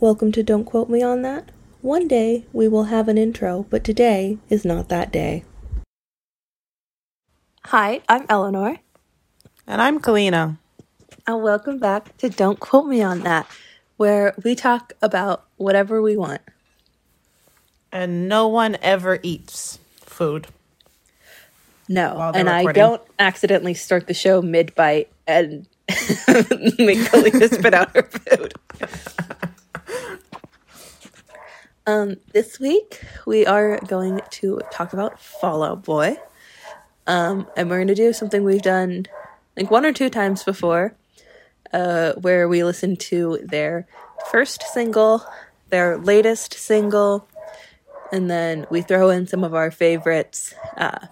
Welcome to Don't Quote Me on That. One day we will have an intro, but today is not that day. Hi, I'm Eleanor, And I'm Kalina. and welcome back to Don't Quote Me on That, where we talk about whatever we want. And no one ever eats food. No, While they're and I don't accidentally start the show mid bite and make Kalina spit out her food. um, this week we are going to talk about Fall Out Boy, um, and we're going to do something we've done like one or two times before, uh, where we listen to their first single, their latest single, and then we throw in some of our favorites. Uh,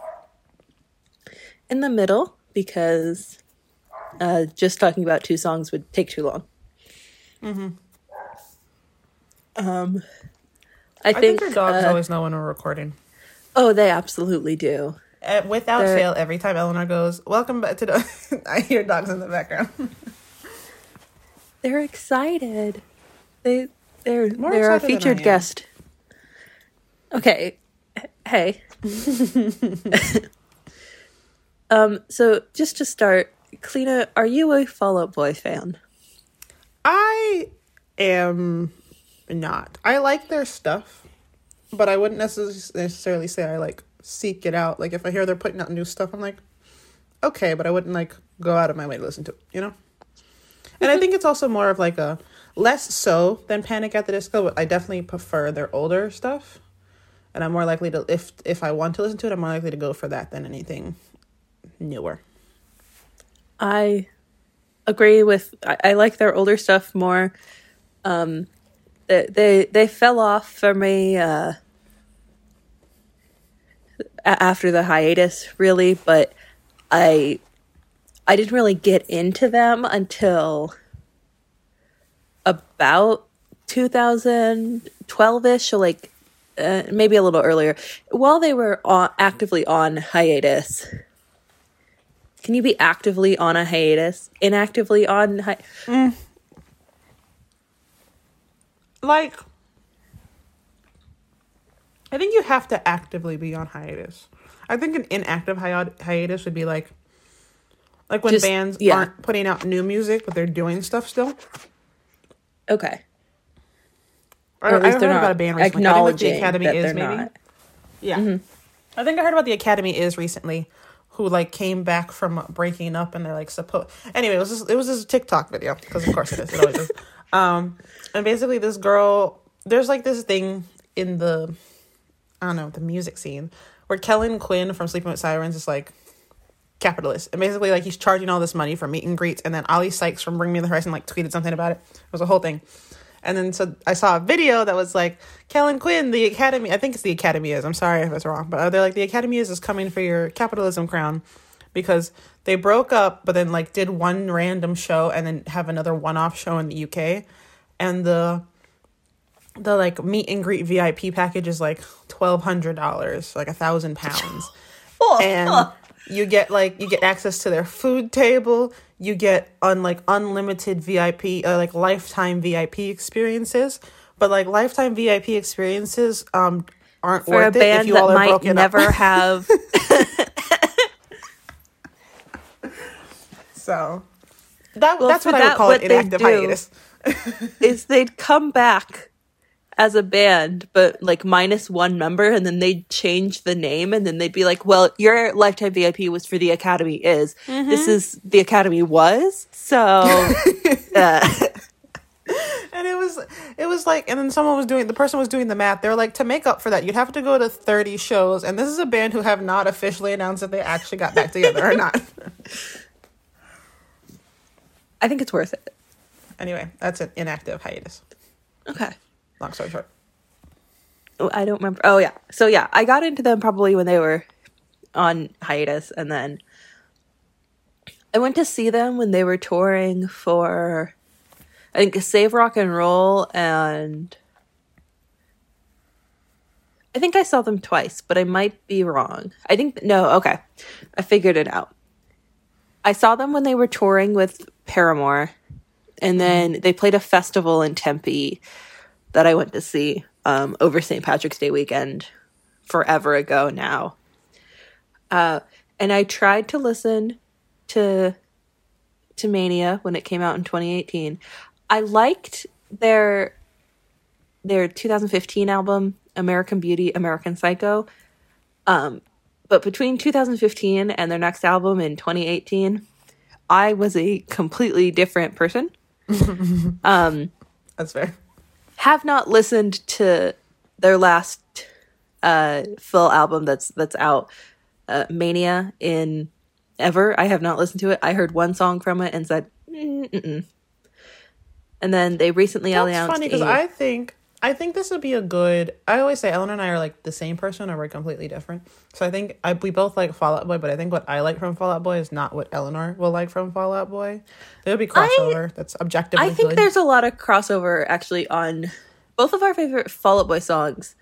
in the middle because uh, just talking about two songs would take too long. Hmm. Um, I, I think. think your dogs uh, always know when we're recording. oh, they absolutely do. Uh, without they're- fail, every time Eleanor goes, Welcome back to the. I hear dogs in the background. They're excited. They they're More they're a excited than I featured guest. Okay, hey. um. So just to start, Kalina, are you a Fall Out Boy fan? I am not. I like their stuff, but I wouldn't necess- necessarily say I like seek it out. Like if I hear they're putting out new stuff, I'm like, okay, but I wouldn't like go out of my way to listen to it, you know? And I think it's also more of like a less so than Panic at the Disco, but I definitely prefer their older stuff. And I'm more likely to if if I want to listen to it, I'm more likely to go for that than anything newer. I agree with. I, I like their older stuff more. Um, they they, they fell off for me uh, after the hiatus, really. But I I didn't really get into them until about 2012 ish, or like uh, maybe a little earlier, while they were on, actively on hiatus. Can you be actively on a hiatus? Inactively on hi- like I think you have to actively be on hiatus. I think an inactive hi- hiatus would be like like when Just- bands yeah. aren't putting out new music but they're doing stuff still. Okay. I, Or at I least heard they're about not a band recently. I think like acknowledging the Academy that is they're maybe. not. Yeah. Mm-hmm. I think I heard about the Academy is recently who like came back from breaking up and they're like supposed anyway it was this, it was this TikTok video because of course it is it always is um and basically this girl there's like this thing in the I don't know the music scene where Kellen Quinn from Sleeping with Sirens is like capitalist. And basically like he's charging all this money for meet and greets. And then Oli Sykes from Bring Me the Horizon like tweeted something about it. It was a whole thing. And then so I saw a video that was like Kellen Quinn, the Academy. I think it's the Academy is. I'm sorry if it's wrong, but they're like the Academy is is coming for your capitalism crown because they broke up, but then like did one random show and then have another one off show in the UK, and the the like meet and greet VIP package is like twelve hundred dollars, like a thousand pounds. And you get like you get access to their food table. You get on like unlimited vip uh, like lifetime vip experiences. But like lifetime vip experiences um aren't For a worth it if band you that all are might broken never up have so that, Well, that's for what i would call what it inactive hiatus. is they'd come back as a band, but like minus one member, and then they'd change the name, and then they'd be like, "Well, your lifetime VIP was for the Academy is. This is the Academy was? So." uh, and it was it was like and then someone was doing the person was doing the math. They're like to make up for that you'd have to go to 30 shows and this is a band who have not officially announced that they actually got back together or not I think it's worth it. Anyway, that's an inactive hiatus. Okay. Long story short. Oh, I don't remember. Oh yeah. So yeah, I got into them probably when they were on hiatus and then I went to see them when they were touring for I think Save Rock and Roll and I think I saw them twice, but I might be wrong. I think no, okay. I figured it out. I saw them when they were touring with Paramore and then they played a festival in Tempe that I went to see um, over St. Patrick's Day weekend forever ago now. Uh, and I tried to listen to to Mania when it came out in 2018. I liked their their 2015 album American Beauty, American Psycho. Um, but between 2015 and their next album in 2018, I was a completely different person. um, That's fair. have not listened to their last uh, full album that's that's out, uh, Mania in ever. I have not listened to it. I heard one song from it and said, Mm-mm. and then they recently That's announced. funny because I think I think this would be a good. I always say Eleanor and I are like the same person, or we're completely different. So I think I, we both like Fallout Boy, but I think what I like from Fallout Boy is not what Eleanor will like from Fallout Boy. There would be crossover. that's objectively. I think good. there's a lot of crossover actually on both of our favorite Fall Out Boy songs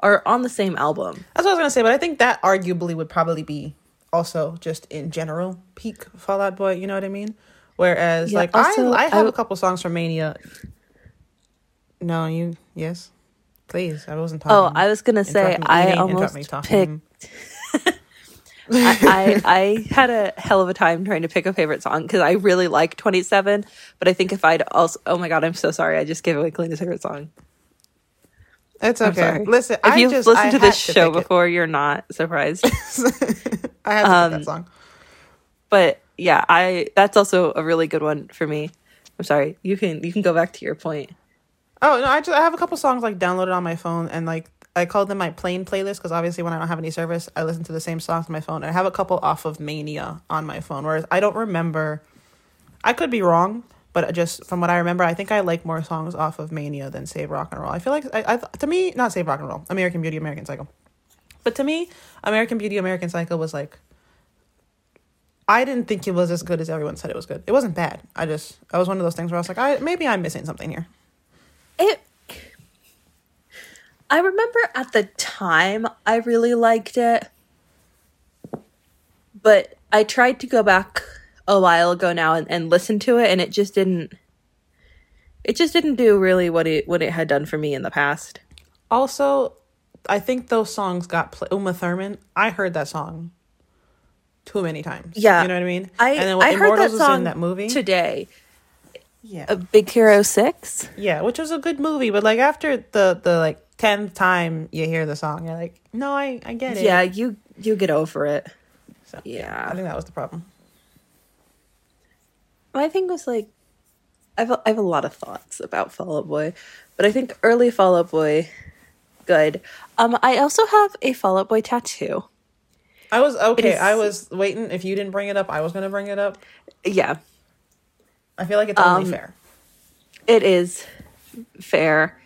are on the same album. That's what I was gonna say, but I think that arguably would probably be also just in general peak Fallout Boy. You know what I mean? Whereas, Yeah, like also, I, I have I- a couple songs from Mania. No, you yes, please. I wasn't talking. Oh, I was gonna say I almost picked. I, I I had a hell of a time trying to pick a favorite song because I really like 27, but I think if I'd also oh my god, I'm so sorry, I just gave away Kalina's favorite song. It's okay. Listen, If I you've just, listened I to this show pick it. before, you're not surprised. I had Um, that song. but yeah, I that's also a really good one for me. I'm sorry. You can you can go back to your point. Oh no, I just I have a couple songs like downloaded on my phone and like I called them my plane playlist because obviously when I don't have any service, I listen to the same songs on my phone. And I have a couple off of Mania on my phone, whereas I don't remember. I could be wrong, but just from what I remember, I think I like more songs off of Mania than Save Rock and Roll. I feel like I, I to me not Save Rock and Roll, American Beauty, American Psycho, but to me, American Beauty, American Psycho was like. I didn't think it was as good as everyone said it was good. It wasn't bad. I just I was one of those things where I was like, I maybe I'm missing something here. It I remember at the time I really liked it. But I tried to go back a while ago now and, and listen to it and it just didn't it just didn't do really what it what it had done for me in the past. Also, I think those songs got play- Uma Thurman. I heard that song too many times. Yeah. you know what I mean. I, and then I heard that song in that movie. today. Yeah, A Big Hero 6. yeah, which was a good movie. But like after the the like tenth time you hear the song, you're like, no, I I get it. Yeah, you you get over it. So, I think that was the problem. My thing was like, I have, a, I have a lot of thoughts about Fall Out Boy, but I think early Fall Out Boy, good. Um, I also have a Fall Out Boy tattoo. I was okay. is- I was waiting. If you didn't bring it up, I was gonna bring it up. Yeah, I feel like it's only Um, fair. it is fair.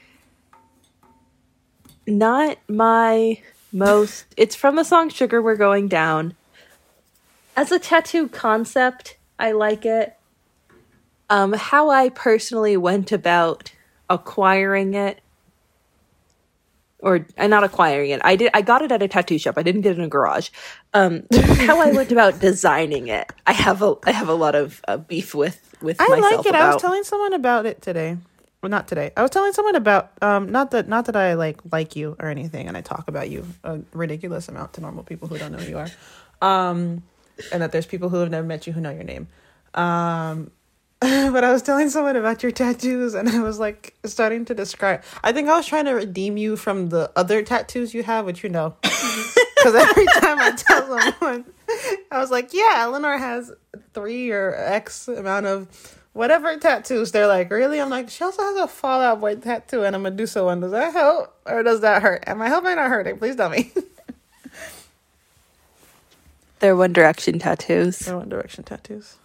Not my most. It's from the song "Sugar We're Going Down." As a tattoo concept, I like it. Um, how I personally went about acquiring it, or uh, not acquiring it. I did. I got it at a tattoo shop. I didn't get it in a garage. Um, how I went about designing it, I have a. I have a lot of uh, beef with with I myself like it. about. I was telling someone about it today. Well, not today. I was telling someone about um not that not that I like like you or anything, and I talk about you a ridiculous amount to normal people who don't know who you are, um, and that there's people who have never met you who know your name, um. But I was telling someone about your tattoos, and I was like starting to describe. I think I was trying to redeem you from the other tattoos you have, which you know, because every time I tell someone, I was like, "Yeah, Eleanor has three or X amount of whatever tattoos." They're like, "Really?" I'm like, "She also has a Fallout Boy tattoo and a Medusa one. Does that help or does that hurt? Am I helping or hurting? Please tell me." They're One Direction tattoos. They're One Direction tattoos.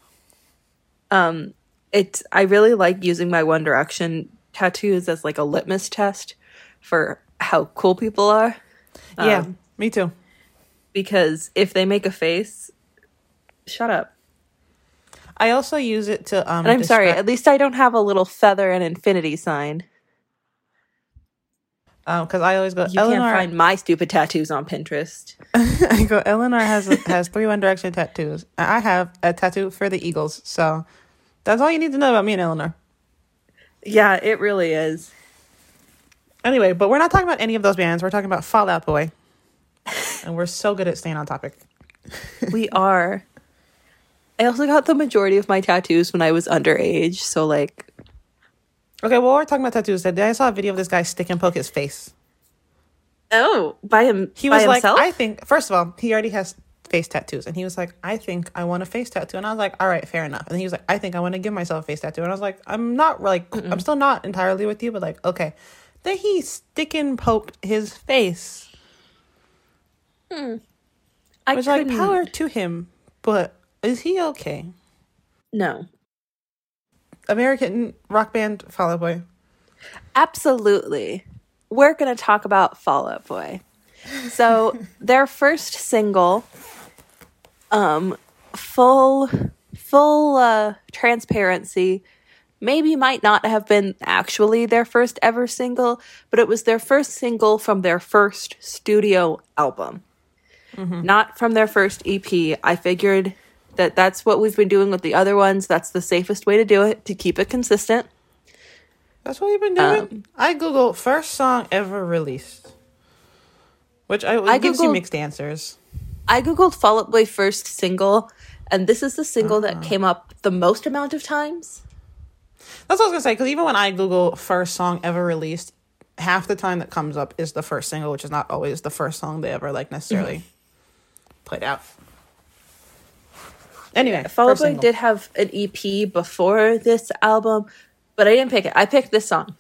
Um, it's I really like using my One Direction tattoos as like a litmus test for how cool people are. yeah, Um, me too. because if they make a face, shut up. I also use it to um. And I'm sorry, at least I don't have a little feather and infinity sign. um, because I always go. You Eleanor, can't find my stupid tattoos on Pinterest. I go. Eleanor has has three One Direction tattoos. I have a tattoo for the Eagles. So that's all you need to know about me and Eleanor. Yeah, it really is. Anyway, but we're not talking about any of those bands. We're talking about Fallout Boy. and we're so good at staying on topic. we are. I also got the majority of my tattoos when I was underage, so like Okay, well we're talking about tattoos. Today I saw a video of this guy stick and poke his face. Oh, by him He by was like, himself? I think first of all, he already has face tattoos. And he was like, I think I want a face tattoo. And I was like, all right, fair enough. And he was like, I think I want to give myself a face tattoo. And I was like, I'm not like I'm still not entirely with you, but like, okay. Then he stick and poked his face. Hmm. I was like power to him. But is he okay? No. American rock band Fall Out Boy. Absolutely. We're going to talk about Fall Out Boy. So, their first single um full full uh transparency maybe might not have been actually their first ever single, but it was their first single from their first studio album. Not from their first EP. I figured that that's what we've been doing with the other ones. That's the safest way to do it to keep it consistent. That's what you've been doing. I Google first song ever released, which I, I gives you mixed answers. I googled Fall Out Boy first single, and this is the single that came up the most amount of times. That's what I was gonna say. Because even when I Google first song ever released, half the time that comes up is the first single, which is not always the first song they ever like necessarily played out. Anyway, Fall Out Boy did have an EP before this album, but I didn't pick it. I picked this song,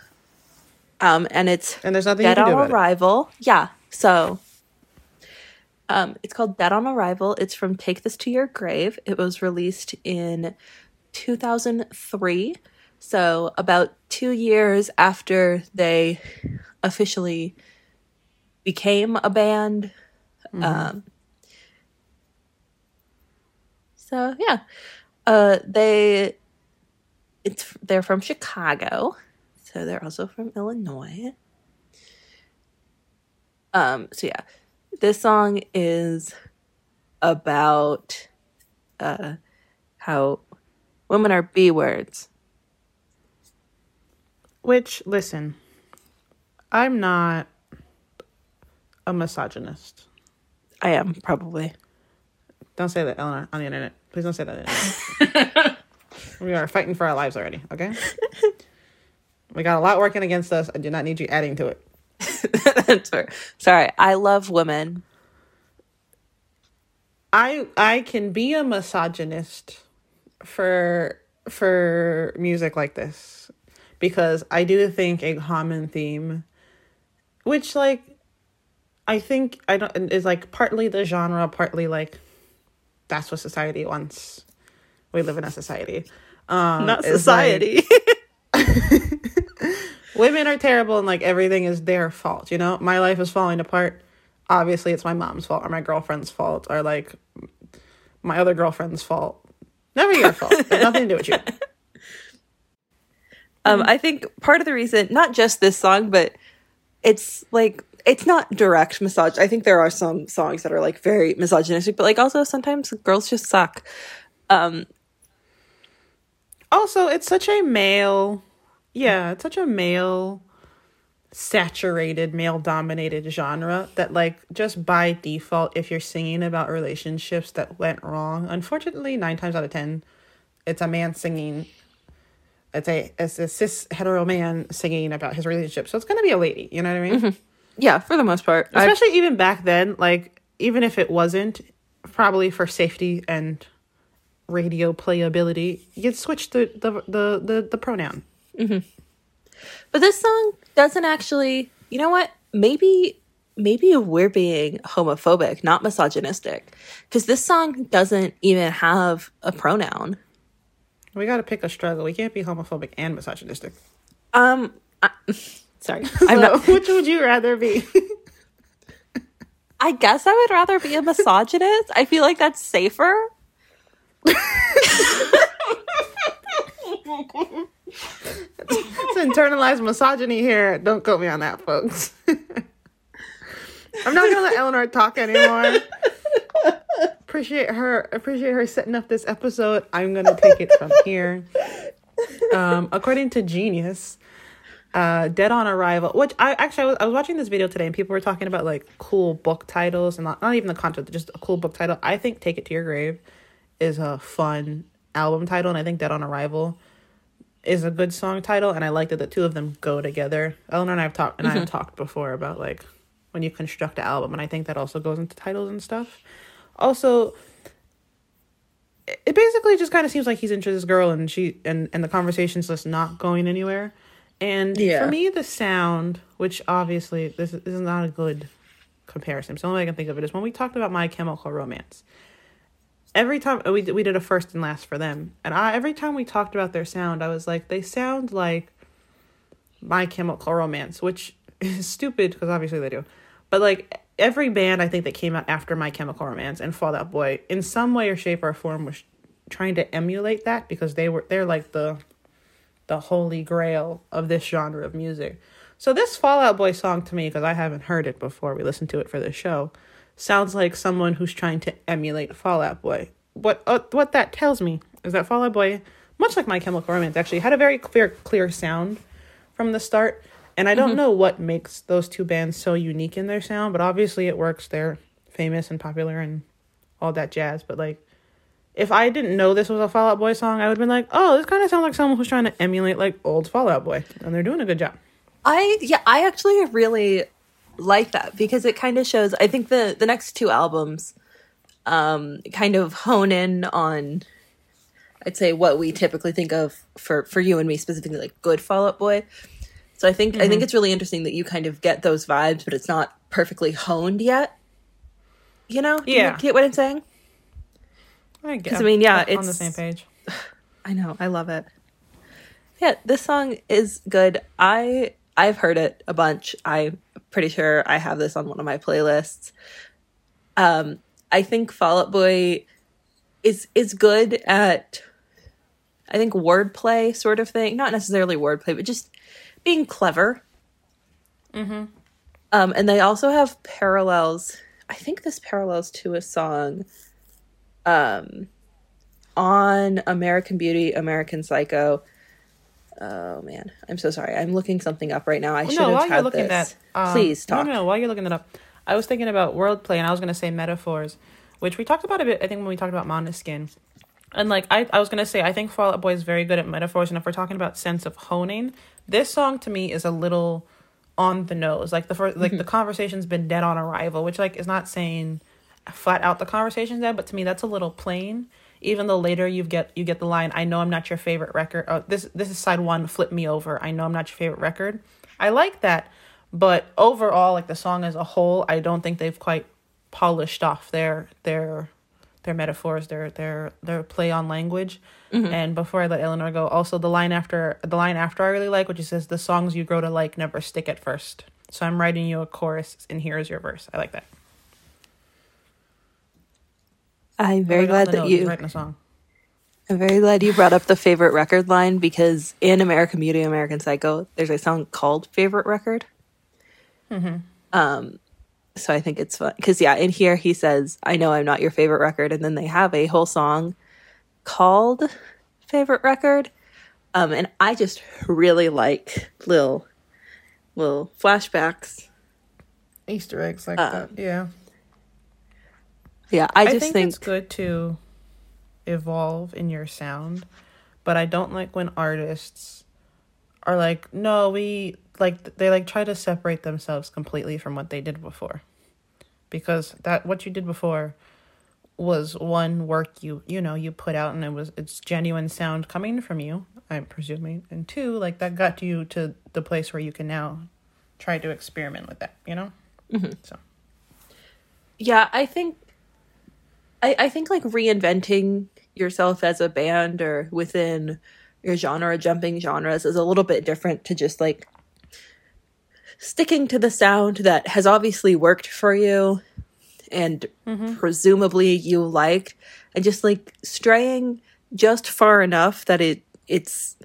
um, and it's and there's nothing you can do about it. Arrival. Yeah, so um, it's called Dead on Arrival. It's from Take This to Your Grave. It was released in 2003, so about two years after they officially became a band. Um, so yeah, uh, they it's they're from Chicago, so they're also from Illinois. Um, so yeah, this song is about uh how women are B words. Which listen, I'm not a misogynist. I am probably. Don't say that, Eleanor, on the internet. Please don't say that. we are fighting for our lives already, okay? we got a lot working against us. I do not need you adding to it. That's fair. Sorry, I love women. I I can be a misogynist for for music like this because I do think a common theme which like I think I don't is like partly the genre partly like that's what society wants. We live in a society. Um Not is, like, society. women are terrible and like everything is their fault you know? My life is falling apart. Obviously it's my mom's fault or my girlfriend's fault or like my other girlfriend's fault. Never your fault. Nothing to do with you. Um, I think part of the reason, not just this song, but it's like it's not direct misogyny. I think there are some songs that are like very misogynistic, but like also sometimes girls just suck. Um, also it's such a male yeah it's such a male saturated male dominated genre that like just by default if you're singing about relationships that went wrong unfortunately nine times out of ten it's a man singing it's a it's a cis hetero man singing about his relationship. So it's gonna be a lady you know what i mean? Mm-hmm. Yeah, for the most part, I- especially even back then like even if it wasn't probably for safety and radio playability you'd switch the the the the, the pronoun but this song doesn't actually. You know what? Maybe maybe we're being homophobic, not misogynistic, because this song doesn't even have a pronoun. we gotta pick a struggle we can't be homophobic and misogynistic Um, I, sorry, I'm So, not. which would you rather be I guess I would rather be a misogynist. I feel like that's safer. It's internalized misogyny here. Don't quote me on that folks. I'm not gonna let eleanor talk anymore. Appreciate her appreciate her setting up this episode. I'm gonna take it from here. Um according to genius uh dead on arrival which i actually I was, I was watching this video today and people were talking about like cool book titles and not, not even the content just a cool book title. I think take it to your grave is a fun album title and i think dead on arrival is a good song title and i like that the two of them go together. Eleanor and i've talked and Mm-hmm. i've talked before about like when you construct an album and i think that also goes into titles and stuff. Also it- basically just kind of seems like he's into this girl and she and and the conversation's just not going anywhere. And Yeah. for me the sound which obviously this is, this is not a good comparison. So the only way i can think of it is when we talked about my chemical romance every time we we did a first and last for them. And i every time we talked about their sound i was like they sound like my chemical romance which is stupid because obviously they do. But like every band i think that came out after my chemical romance and fall out boy in some way or shape or form was trying to emulate that because they were they're like the the holy grail of this genre of music. So this fallout boy song to me because i haven't heard it before we listened to it for the show sounds like someone who's trying to emulate fallout boy what uh, what that tells me is that fallout boy much like my chemical romance actually had a very clear clear sound from the start. And I don't know what makes those two bands so unique in their sound, but obviously it works. They're famous and popular and all that jazz. But like, if I didn't know this was a Fall Out Boy song, I would have been like, oh, this kind of sounds like someone who's trying to emulate like old Fall Out Boy. And they're doing a good job. I yeah, I actually really like that because it kind of shows I think the the next two albums um kind of hone in on I'd say what we typically think of for for you and me specifically like good Fall Out Boy. So I think I think it's really interesting that you kind of get those vibes but it's not perfectly honed yet. You know? Do Yeah. You get what I'm saying? I guess. I mean, yeah, it's on the same page. I know, I love it. Yeah, this song is good. I I've heard it a bunch. I'm pretty sure I have this on one of my playlists. Um, I think Fall Out Boy is is good at I think wordplay sort of thing. Not necessarily wordplay, but just being clever. Mm-hmm. Um, and they also have parallels. I think this parallels to a song um on American Beauty, American Psycho. Oh man, I'm so sorry. I'm looking something up right now. I Well, should no, have while had you're looking this. that, um, Please talk. No, no, no, while you're looking that up, I was thinking about wordplay, and I was going to say metaphors, which we talked about a bit. I think when we talked about Måneskin, and like I, I was going to say, I think Fall Out Boy is very good at metaphors, and if we're talking about sense of honing, this song to me is a little on the nose. Like the first, like the conversation's been dead on arrival, which like is not saying flat out the conversation's dead, but to me that's a little plain. Even though later you get you get the line, "I know I'm not your favorite record." Oh, this this is side one. Flip me over. I know I'm not your favorite record. I like that, but overall, like the song as a whole, I don't think they've quite polished off their their their metaphors, their their their play on language. Mm-hmm. And before I let Eleanor go, also the line after the line after I really like, which says, "The songs you grow to like never stick at first. So I'm writing you a chorus, and here's your verse. I like that. I'm very glad that nose, you. writing a song. I'm very glad you brought up the favorite record line because in American Beauty, American Psycho, there's a song called "Favorite Record." Um, so I think it's fun because yeah, in here he says, "I know I'm not your favorite record," and then they have a whole song called "Favorite Record." Um, and I just really like little, little flashbacks. Easter eggs like Uh, that. Yeah. Yeah, I I, just think, think, it's good to evolve in your sound, but I don't like when artists are like, no, we like they like try to separate themselves completely from what they did before. Because that what you did before was one work you you know you put out and it was it's genuine sound coming from you i'm presuming and two like that got you to the place where you can now try to experiment with that you know? Mm-hmm. So. Yeah, I think, I I think like reinventing yourself as a band or within your genre, jumping genres, is a little bit different to just like sticking to the sound that has obviously worked for you and mm-hmm. presumably you like and just like straying just far enough that it it's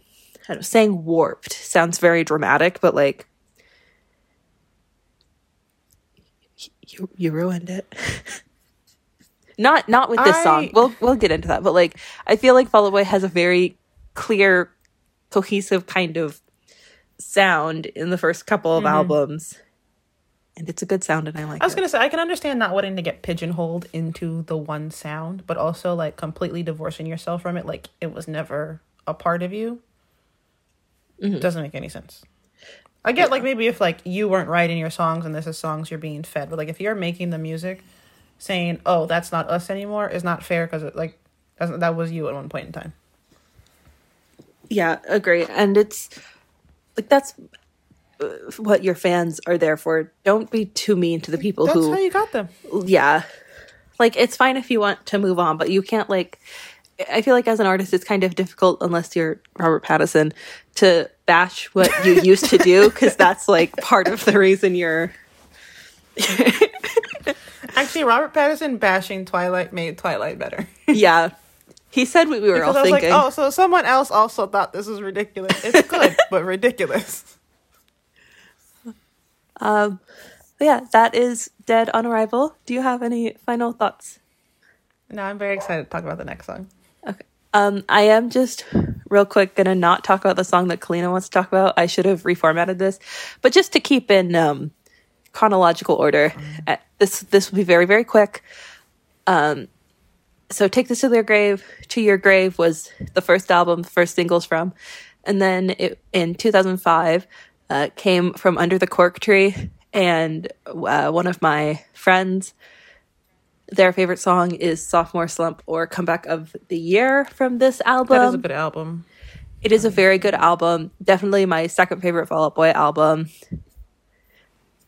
I don't know, saying warped sounds very dramatic but like you you ruined it not not with this song we'll we'll get into that but like i feel like fall Out boy has a very clear cohesive kind of sound in the first couple of mm-hmm. albums. And it's a good sound and I like I was it. gonna say I can understand not wanting to get pigeonholed into the one sound, but also like completely divorcing yourself from it, like it was never a part of you. Mm-hmm. Doesn't make any sense. I get like maybe if like you weren't writing your songs and this is songs you're being fed, but like if you're making the music, saying oh that's not us anymore is not fair because it like that was you at one point in time. Yeah, agree. And it's like that's uh, what your fans are there for. Don't be too mean to the people That's who That's how you got them. yeah like it's fine if you want to move on but you can't like i feel like as an artist it's kind of difficult unless you're robert pattinson to bash what you used to do because that's like part of the reason you're Actually, Robert Pattinson bashing Twilight made Twilight better. yeah he said what we were Because all thinking like, oh, so someone else also thought this was ridiculous. It's good, but ridiculous. um but yeah that is dead on arrival do you have any final thoughts No, I'm very excited to talk about the next song. Okay. Um, I am just real quick gonna not talk about the song that Kalina wants to talk about. I should have reformatted this, but just to keep in um, chronological order, uh, this this will be very very quick. Um, so take this to their grave. To your grave was the first album, the first singles from, and then it, in 2005 uh, came from under the cork tree, and uh, one of my friends their favorite song is Sophomore Slump or Comeback of the Year from this album. That is a good album. It is a very good album. Definitely my second favorite Fall Out Boy album.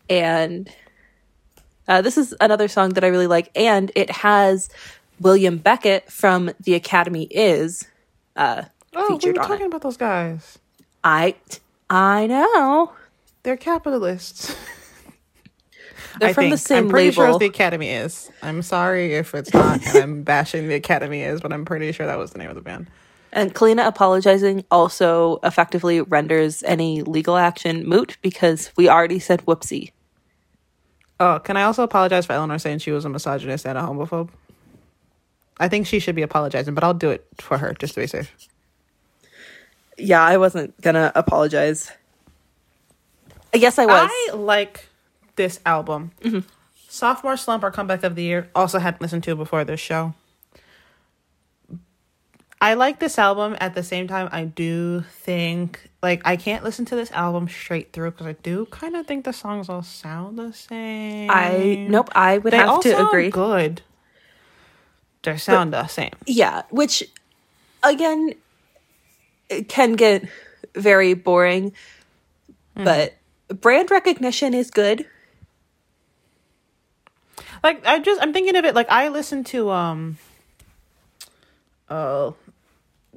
And uh, this is another song that I really like. And it has William Beckett from The Academy Is uh, Oh, we featured were on talking it. about those guys. I, I know. They're capitalists. They're I from the same I'm pretty sure label. it's the Academy is. I'm sorry if it's not, and I'm bashing the Academy is, but I'm pretty sure that was the name of the band. And Kalina apologizing also effectively renders any legal action moot because we already said whoopsie. Oh, can I also apologize for Eleanor saying she was a misogynist and a homophobe? I think she should be apologizing, but I'll do it for her just to be safe. Yeah, I wasn't gonna apologize. I guess I was. I like this album. Mm-hmm. Sophomore Slump or Comeback of the Year. Also hadn't listened to it before this show. I like this album. At the same time, I do think like I can't listen to this album straight through because I do kind of think the songs all sound the same. I nope. I would They all have to sound agree. good. They sound the same. Yeah, which again it can get very boring, but brand recognition is good. like I just I'm thinking of it like I listen to um oh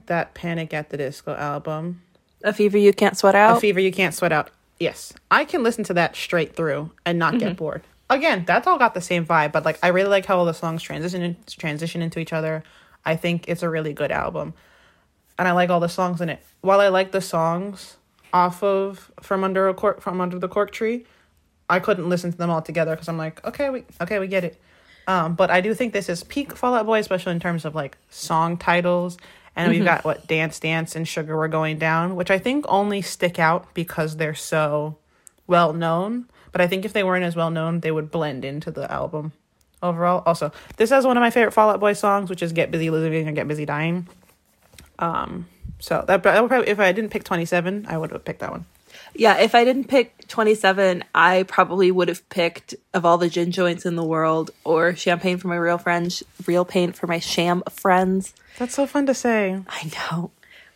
that Panic at the Disco album. A fever you can't sweat Out? A fever you can't sweat out. Yes. I can listen to that straight through and not get bored. Again, that's all got the same vibe, but like I really like how all the songs transition in, transition into each other. I think it's a really good album. And I like all the songs in it. While I like the songs off of From Under a Cork from Under the Cork Tree, I couldn't listen to them all together because I'm like, okay, we okay, we get it. Um, but I do think this is peak Fallout Boy, especially in terms of like song titles. And we've got what Dance Dance and Sugar We're Going Down, which I think only stick out because they're so well known. But I think if they weren't as well known, they would blend into the album overall. Also, this has one of my favorite Fallout Boy songs, which is "Get Busy Living" and "Get Busy Dying." Um, so that, that would probably if I didn't pick twenty seven, I would have picked that one. Yeah, if I didn't pick twenty seven, I probably would have picked of all the gin joints in the world, or champagne for my real friends, real paint for my sham friends. That's so fun to say. I know.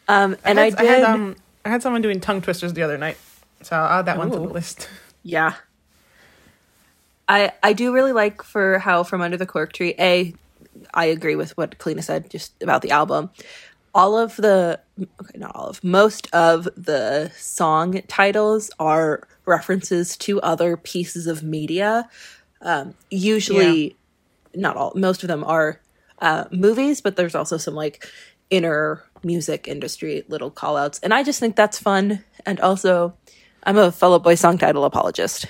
Um, and I, had, did. had, um, I had someone doing tongue twisters the other night, so I'll add that one to the list. Yeah. I I do really like for how from under the cork tree. A, I agree with what Kalina said just about the album. All of the okay, not all of most of the song titles are references to other pieces of media. Um, usually, not all. Most of them are uh, movies, but there's also some like inner music industry little call outs, and I just think that's fun. And also, I'm a Fall Out Boy song title apologist.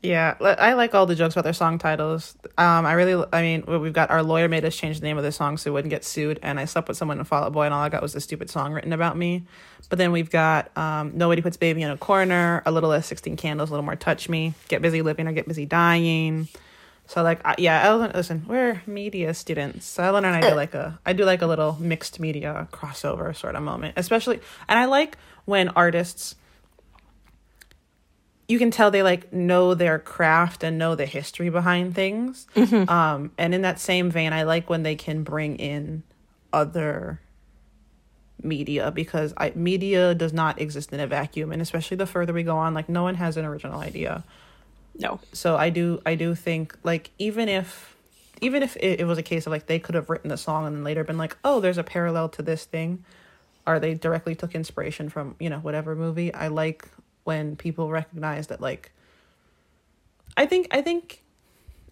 Yeah, I like all the jokes about their song titles. Um, I really, I mean, we've got our lawyer made us change the name of the song so we wouldn't get sued. And I slept with someone in Fall Out Boy, and all I got was a stupid song written about me. But then we've got um, Nobody Puts Baby in a Corner, A Little Less 16 Candles, A Little More Touch Me, Get Busy Living or Get Busy Dying. So like, I, yeah, Ellen, listen, we're media students. So Ellen and I do like a, I do like a little mixed media crossover sort of moment, especially, and I like when artists you can tell they like know their craft and know the history behind things. Um, and in that same vein, I like when they can bring in other media because I, media does not exist in a vacuum, and especially the further we go on, like no one has an original idea. No. So I do, I do think like even if, even if it, it was a case of like they could have written the song and then later been like, oh, there's a parallel to this thing, or they directly took inspiration from you know whatever movie. I like when people recognize that like i think i think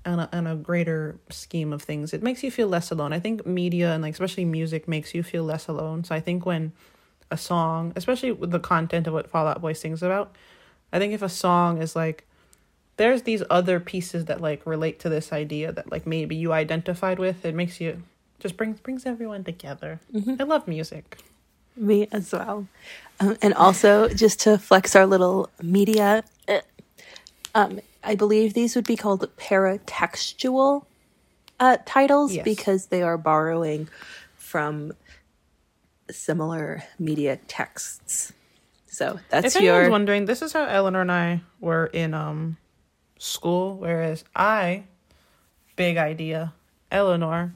on a, on a greater scheme of things it makes you feel less alone. I think media and like especially music makes you feel less alone. So i think when a song especially with the content of what Fall Out Boy sings about i think if a song is like there's these other pieces that like relate to this idea that like maybe you identified with it makes you just brings brings everyone together. Mm-hmm. I love music. Me as well. Um, and also, just to flex our little media, uh, um, I believe these would be called paratextual uh, titles Yes. because they are borrowing from similar media texts. So that's if anyone's your. wondering, this is how Eleanor and I were in um school, whereas I, big idea, Eleanor,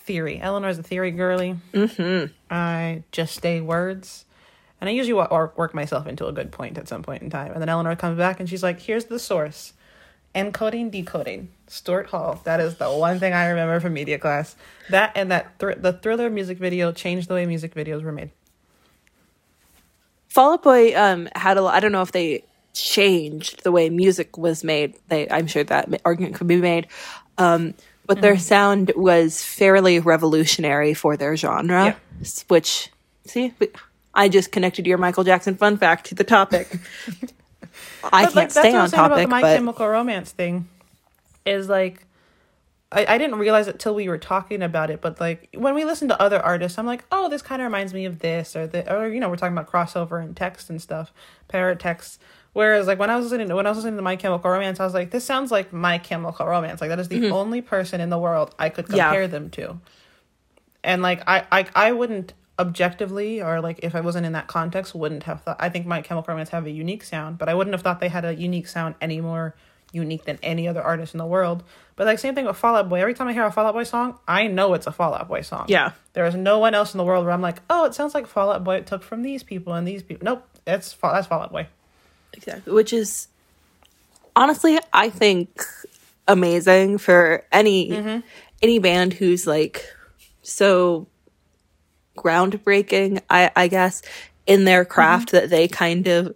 theory. Eleanor's a theory girly. Mm-hmm. I just say words. And I usually work myself into a good point at some point in time. And then Eleanor comes back and she's like, here's the source. Encoding, decoding. Stuart Hall. That is the one thing I remember from media class. That and that thr- the thriller music video changed the way music videos were made. Fall Out Boy um, had a lot. I don't know if they changed the way music was made. They, I'm sure that argument could be made. Um, but their sound was fairly revolutionary for their genre, Yeah. which, see, I just connected your Michael Jackson fun fact to the topic. I can't stay on I'm saying about the My but Chemical Romance thing. Is like, I, I didn't realize it till we were talking about it, but like when we listen to other artists, I'm like, oh, this kind of reminds me of this, or the, or you know, we're talking about crossover and text and stuff, paratext. Whereas like when I was listening to when I was listening to My Chemical Romance, I was like, this sounds like My Chemical Romance. Like that is the mm-hmm. only person in the world I could Yeah. compare them to. And like I, I I wouldn't objectively or like if I wasn't in that context wouldn't have thought I think My Chemical Romance have a unique sound, but I wouldn't have thought they had a unique sound any more unique than any other artist in the world. But like same thing with Fall Out Boy. Every time I hear a Fall Out Boy song, I know it's a Fall Out Boy song. Yeah. There is no one else in the world where I'm like, oh, it sounds like Fall Out Boy. It took from these people and these people. Nope, it's Fall- that's Fall Out Boy. exactly, which is honestly, I think amazing for any mm-hmm. any band who's like so groundbreaking. I I guess in their craft that they kind of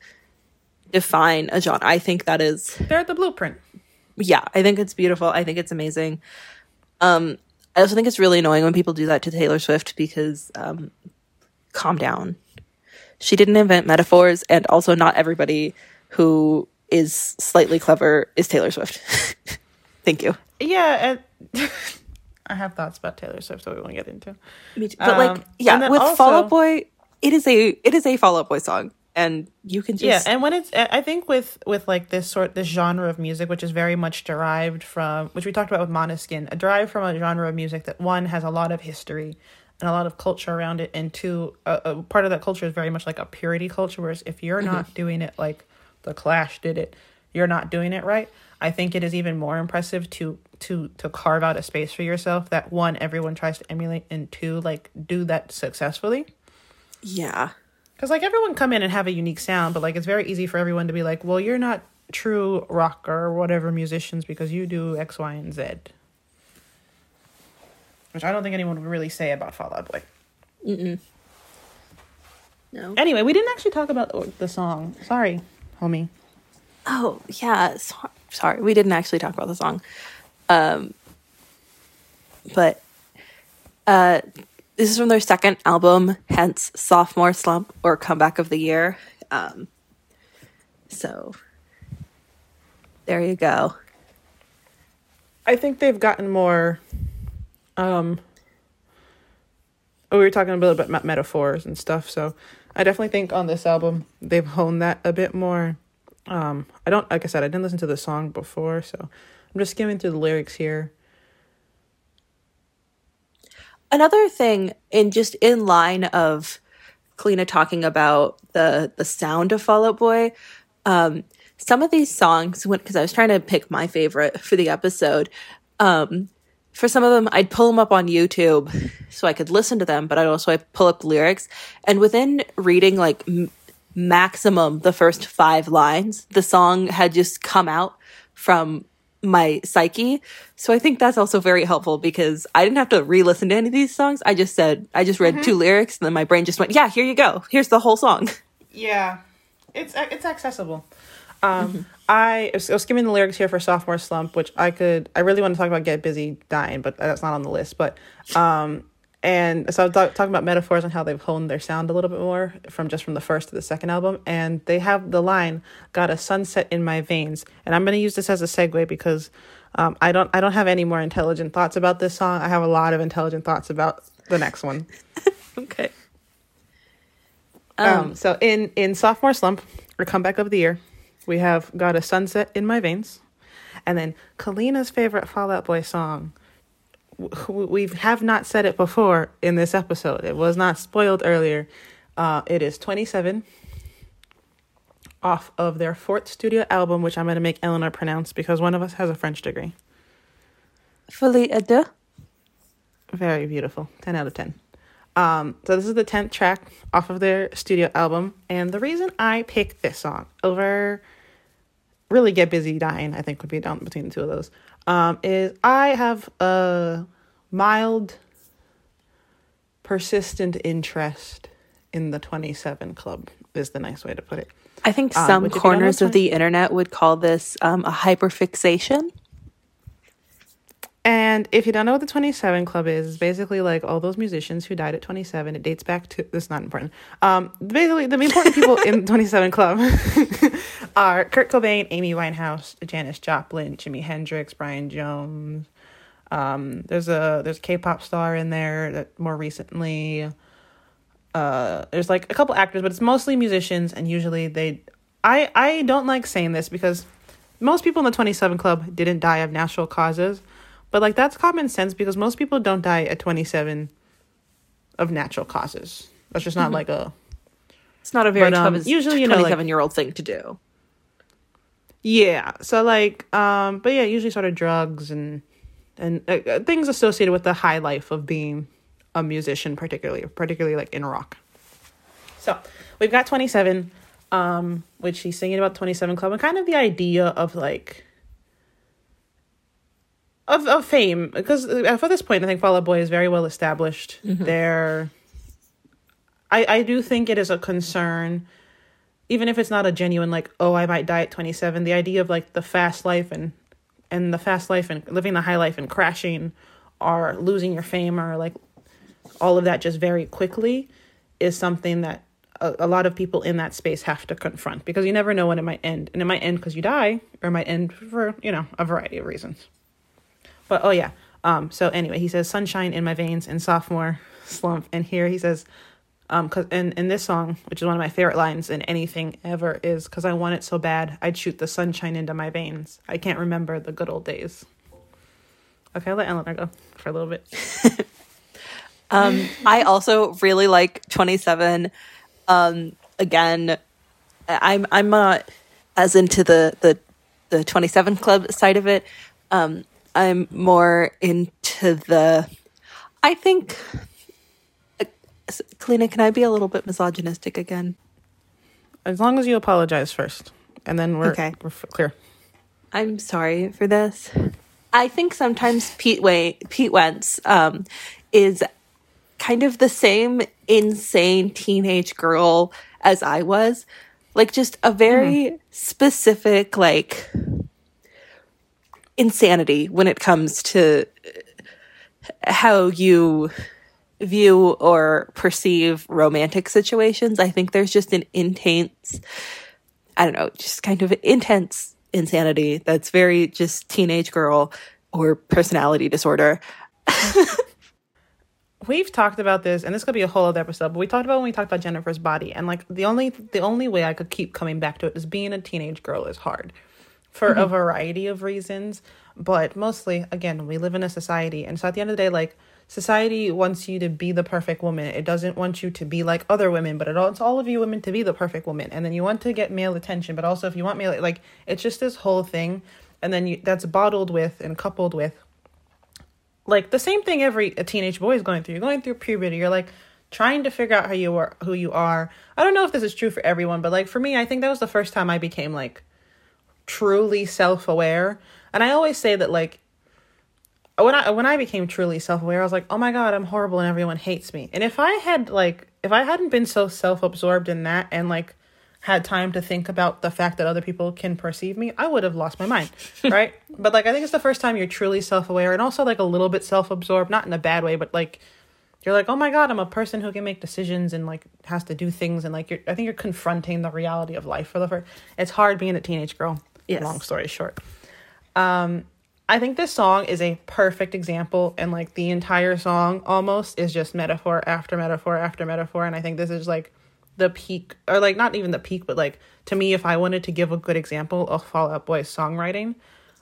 define a genre. I think that is They're the blueprint. yeah, I think it's beautiful. I think it's amazing. Um, I also think it's really annoying when people do that to Taylor Swift because, um, calm down. She didn't invent metaphors, and also not everybody who is slightly clever is Taylor Swift. Thank you. Yeah, and I have thoughts about Taylor Swift that we want to get into. Me too. But Um, like, yeah, and with also- Fall Out Boy, it is a it is a Fall Out Boy song, and you can just yeah and when it's i think with with like this sort this genre of music which is very much derived from which we talked about with Måneskin a derived from a genre of music that one has a lot of history and a lot of culture around it and two a, a part of that culture is very much like a purity culture whereas if you're not doing it like the clash did it you're not doing it right i think it is even more impressive to to to carve out a space for yourself that one everyone tries to emulate and two like do that successfully yeah. because like everyone come in and have a unique sound, but like it's very easy for everyone to be like, well, you're not true rock or whatever musicians because you do X, Y, and Z. Which I don't think anyone would really say about Fall Out Boy. Mm-mm. no. Anyway, we didn't actually talk about the song. Sorry, homie. Oh yeah, so, sorry, we didn't actually talk about the song, um, but uh, this is from their second album, hence sophomore slump or comeback of the year. Um, so There you go. I think they've gotten more. Um, we were talking a little bit about metaphors and stuff, so I definitely think on this album they've honed that a bit more. Um, I don't, like I said, I didn't listen to the song before, so I'm just skimming through the lyrics here. Another thing, in just in line of Kalina talking about the the sound of Fall Out Boy, um, some of these songs, went because I was trying to pick my favorite for the episode, um, for some of them, I'd pull them up on YouTube so I could listen to them, but I'd also I'd pull up lyrics. And within reading like m- maximum the first five lines, the song had just come out from my psyche. So I think that's also very helpful because I didn't have to re-listen to any of these songs. I just said I just read mm-hmm. two lyrics and then my brain just went, "Yeah, here you go. Here's the whole song." Yeah. It's it's accessible. Um, mm-hmm. I, was, I was skimming the lyrics here for sophomore slump, which I could I really want to talk about get busy dying, but that's not on the list. But um, and so I was talking about metaphors and how they've honed their sound a little bit more from just from the first to the second album, and they have the line "Got a sunset in my veins," and I'm going to use this as a segue because um, I don't I don't have any more intelligent thoughts about this song. I have a lot of intelligent thoughts about the next one. okay. Um, um, so in in sophomore slump or comeback of the year, we have Got a Sunset in My Veins. And then Kalina's favorite Fall Out Boy song. We have not said it before in this episode. It was not spoiled earlier. Uh, it is 27 off of their fourth studio album, which I'm going to make Eleanor pronounce because one of us has a French degree. Folie deux. Very beautiful. 10 out of 10. Um, so this is the 10th track off of their studio album. And the reason I picked this song over really get busy dying, I think would be down between the two of those, um, is I have a mild, persistent interest in the 27 Club, is the nice way to put it. I think um, some um, corners of the internet would call this um, a hyperfixation. And if you don't know what the 27 Club is, it's basically like all those musicians who died at 27. It dates back to, this is not important. Um, basically, the important people in 27 Club are Kurt Cobain, Amy Winehouse, Janis Joplin, Jimi Hendrix, Brian Jones. Um, there's a, there's a K-pop star in there that more recently, uh, there's like a couple actors, but it's mostly musicians. And usually they, I, I don't like saying this because most people in the 27 Club didn't die of natural causes but like that's common sense because most people don't die at 27 of natural causes. That's just not mm-hmm. like a It's not a very but, um, usually you know 27 like, year old thing to do. Yeah. So like um but yeah, usually sort of drugs and and uh, uh, things associated with the high life of being a musician particularly particularly like in rock. So, we've got 27 um which she's singing about 27 club and kind of the idea of like of of fame because uh, for this point I think Fall Out Boy is very well established. Mm-hmm. They're I I do think it is a concern even if it's not a genuine like oh I might die at 27 the idea of like the fast life and and the fast life and living the high life and crashing or losing your fame or like all of that just very quickly is something that a, a lot of people in that space have to confront because you never know when it might end and it might end because you die or it might end for you know a variety of reasons but oh yeah. Um, so anyway, he says sunshine in my veins in sophomore slump. And here he says, um, cause in, in this song, which is one of my favorite lines in anything ever, is because I want it so bad, I'd shoot the sunshine into my veins. I can't remember the good old days. Okay, I'll let Eleanor go for a little bit. um, I also really like 27. Um, again, I'm I'm not as into the the the 27 club side of it. Um, I'm more into the. I think. Uh, Kalina, can I be a little bit misogynistic again? As long as you apologize first, and then we're okay. We're clear. I'm sorry for this. I think sometimes Pete Way Pete Wentz um, is kind of the same insane teenage girl as I was, like just a very mm-hmm. specific like insanity when it comes to how you view or perceive romantic situations. I think there's just an intense, I don't know, just kind of intense insanity that's very just teenage girl or personality disorder. We've talked about this, and this could be a whole other episode. But we talked about when we talked about Jennifer's body, and like the only the only way I could keep coming back to it is being a teenage girl is hard, for a mm-hmm. variety of reasons. But mostly, again, we live in a society, and so at the end of the day, like society wants you to be the perfect woman. It doesn't want you to be like other women, but it wants all of you women to be the perfect woman. And then you want to get male attention, but also if you want male, like it's just this whole thing, and then you that's bottled with and coupled with like the same thing every a teenage boy is going through. You're going through puberty. You're like trying to figure out how you are who you are. I don't know if this is true for everyone, but like for me, I think that was the first time I became like truly self-aware. And I always say that like when I when I became truly self-aware, I was like, "Oh my god, I'm horrible and everyone hates me." And if I had like if I hadn't been so self-absorbed in that and like had time to think about the fact that other people can perceive me, I would have lost my mind, right? but like I think it's the first time you're truly self-aware and also like a little bit self-absorbed, not in a bad way, but like you're like, "Oh my god, I'm a person who can make decisions and like has to do things and like you're I think you're confronting the reality of life for the first It's hard being a teenage girl. Yes. Long story short. Um I think this song is a perfect example and like the entire song almost is just metaphor after metaphor after metaphor and I think this is like the peak or like not even the peak but like to me if I wanted to give a good example of Fall Out Boy's songwriting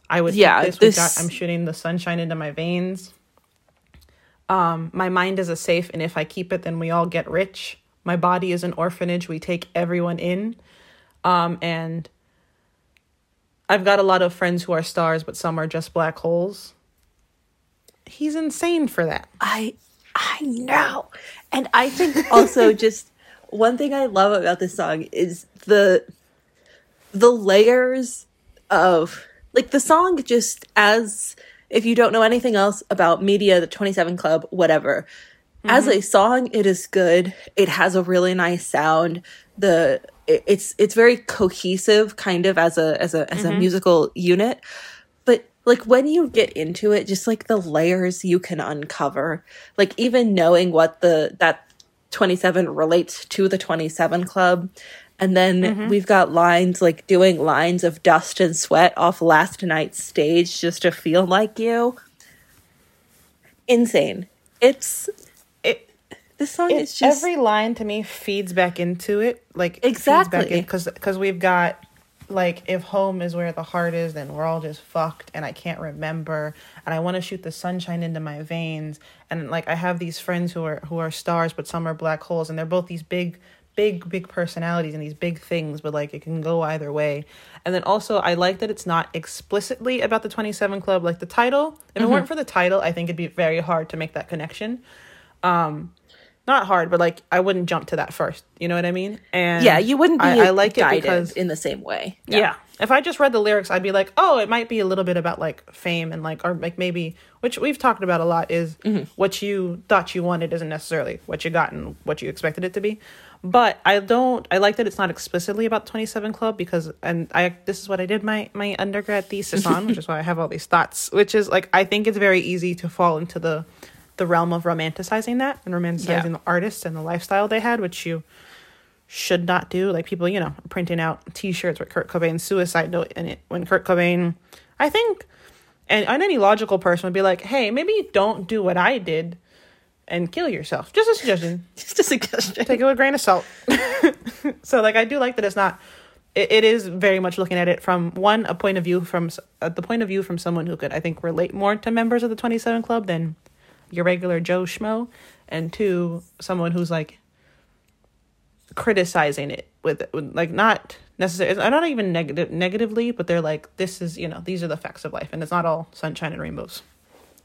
I would Yeah, this, this- got I'm shooting the sunshine into my veins um my mind is a safe and if I keep it then we all get rich my body is an orphanage we take everyone in um and I've got a lot of friends who are stars but some are just black holes he's insane for that I I know. And I think also just one thing I love about this song is the the layers of like the song just as if you don't know anything else about media, the 27 Club, whatever. As mm-hmm. a song, it is good. It has a really nice sound. The it's it's very cohesive kind of as a as a as a mm-hmm. musical unit. But like when you get into it, just like the layers you can uncover, like even knowing what the that 27 relates to the 27 club. And then mm-hmm. we've got lines like doing lines of dust and sweat off last night's stage just to feel like you. Insane. It's it this song it, is just every line to me feeds back into it like Exactly. because because we've got like if home is where the heart is then we're all just fucked and i can't remember and i want to shoot the sunshine into my veins and like i have these friends who are who are stars but some are black holes and they're both these big big big personalities and these big things but like it can go either way. And then also i like that it's not explicitly about the 27 club like the title. If it weren't for the title i think it'd be very hard to make that connection. Um not hard but like i wouldn't jump to that first you know what i mean and yeah, you wouldn't be i, I like it because in the same way. yeah. If I just read the lyrics, I'd be like, oh, it might be a little bit about like fame and like, or like maybe, which we've talked about a lot, is Mm-hmm. what you thought you wanted isn't necessarily what you got and what you expected it to be. But I don't, I like that it's not explicitly about 27 Club because, and I, this is what I did my, my undergrad thesis on, which is why I have all these thoughts, which is like, I think it's very easy to fall into the, the realm of romanticizing that and romanticizing Yeah. the artists and the lifestyle they had, which you, should not do. Like people, you know, printing out T-shirts with Kurt Cobain's suicide note in it. When Kurt Cobain, I think, and, and any logical person would be like, "Hey, maybe don't do what I did and kill yourself." Just a suggestion. Just a suggestion. Take it with a grain of salt. so, like, I do like that it's not. It, it is very much looking at it from one a point of view from uh, the point of view from someone who could I think relate more to members of the Twenty Seven Club than your regular Joe schmo, and two someone who's like criticizing it with, with like not necessarily I'm not even negative negatively but they're like this is you know these are the facts of life and it's not all sunshine and rainbows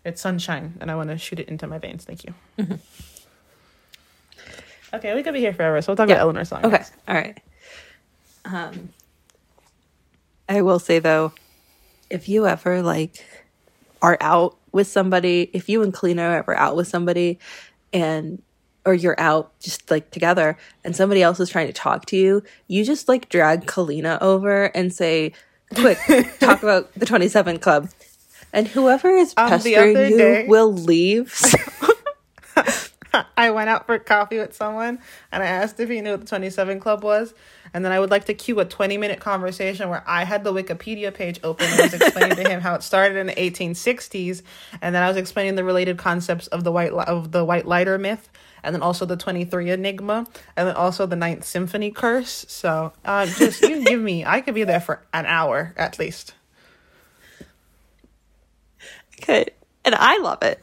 it's sunshine and i want to shoot it into my veins thank you okay we could be here forever so we'll talk Yeah. about eleanor's song Okay. next. All right. Um, I will say though, if you ever like are out with somebody, if you and Kalina are ever out with somebody, and or you're out just like together, and somebody else is trying to talk to you, you just like drag Kalina over and say, "Quick, talk about the Twenty Seven Club." And whoever is Um, pestering you day- will leave. I went out for coffee with someone and I asked if he knew what the 27 Club was. And then I would like to cue a 20 minute conversation where I had the Wikipedia page open and was explaining to him how it started in the 1860s. And then I was explaining the related concepts of the white, li- of the white lighter myth. And then also the 23 Enigma. And then also the Ninth Symphony curse. So uh, just, you give me, I could be there for an hour at least. Okay. And I love it.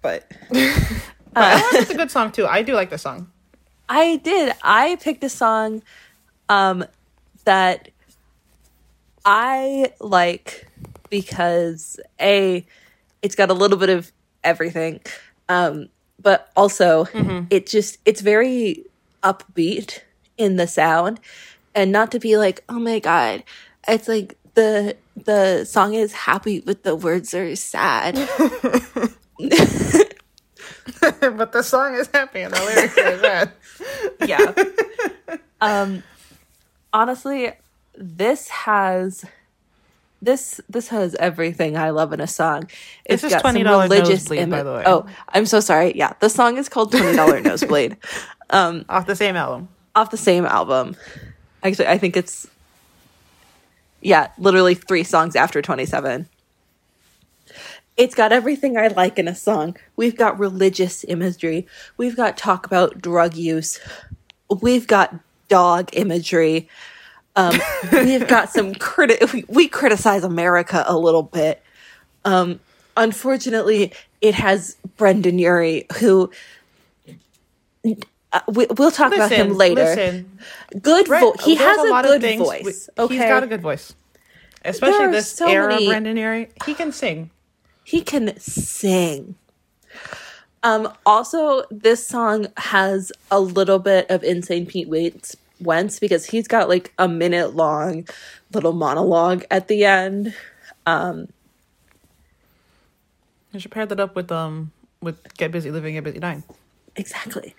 But But I think it's a good song too. I do like the song. I did. I picked a song um that I like because a it's got a little bit of everything. Um but also it just it's very upbeat in the sound and not to be like, "Oh my god." It's like the the song is happy but the words are sad. but the song is happy and the lyrics are sad. yeah. Um honestly, this has this this has everything I love in a song. It's is got some $20 religious Nosebleed, by the way. Oh, I'm so sorry. Yeah, the song is called Twenty Dollar Nosebleed, Um, Off the same album. off the same album. Actually, I think it's yeah, literally three songs after Twenty Seven. It's got everything I like in a song. We've got religious imagery. We've got talk about drug use. We've got dog imagery. Um, we've got some criti- we, we criticize America a little bit. Um, unfortunately, it has Brendon Urie, who uh, we, we'll talk about him later. Listen, Good voice. He has a, lot good of things- voice. Okay, He's got a good voice. Especially this so era many- Brendon Urie. He can sing. he can sing. Um, also, this song has a little bit of Insane Pete Wentz, Wentz because he's got like a minute long little monologue at the end. Um, You should pair that up with um with Get Busy Living, Get Busy Dying. Exactly.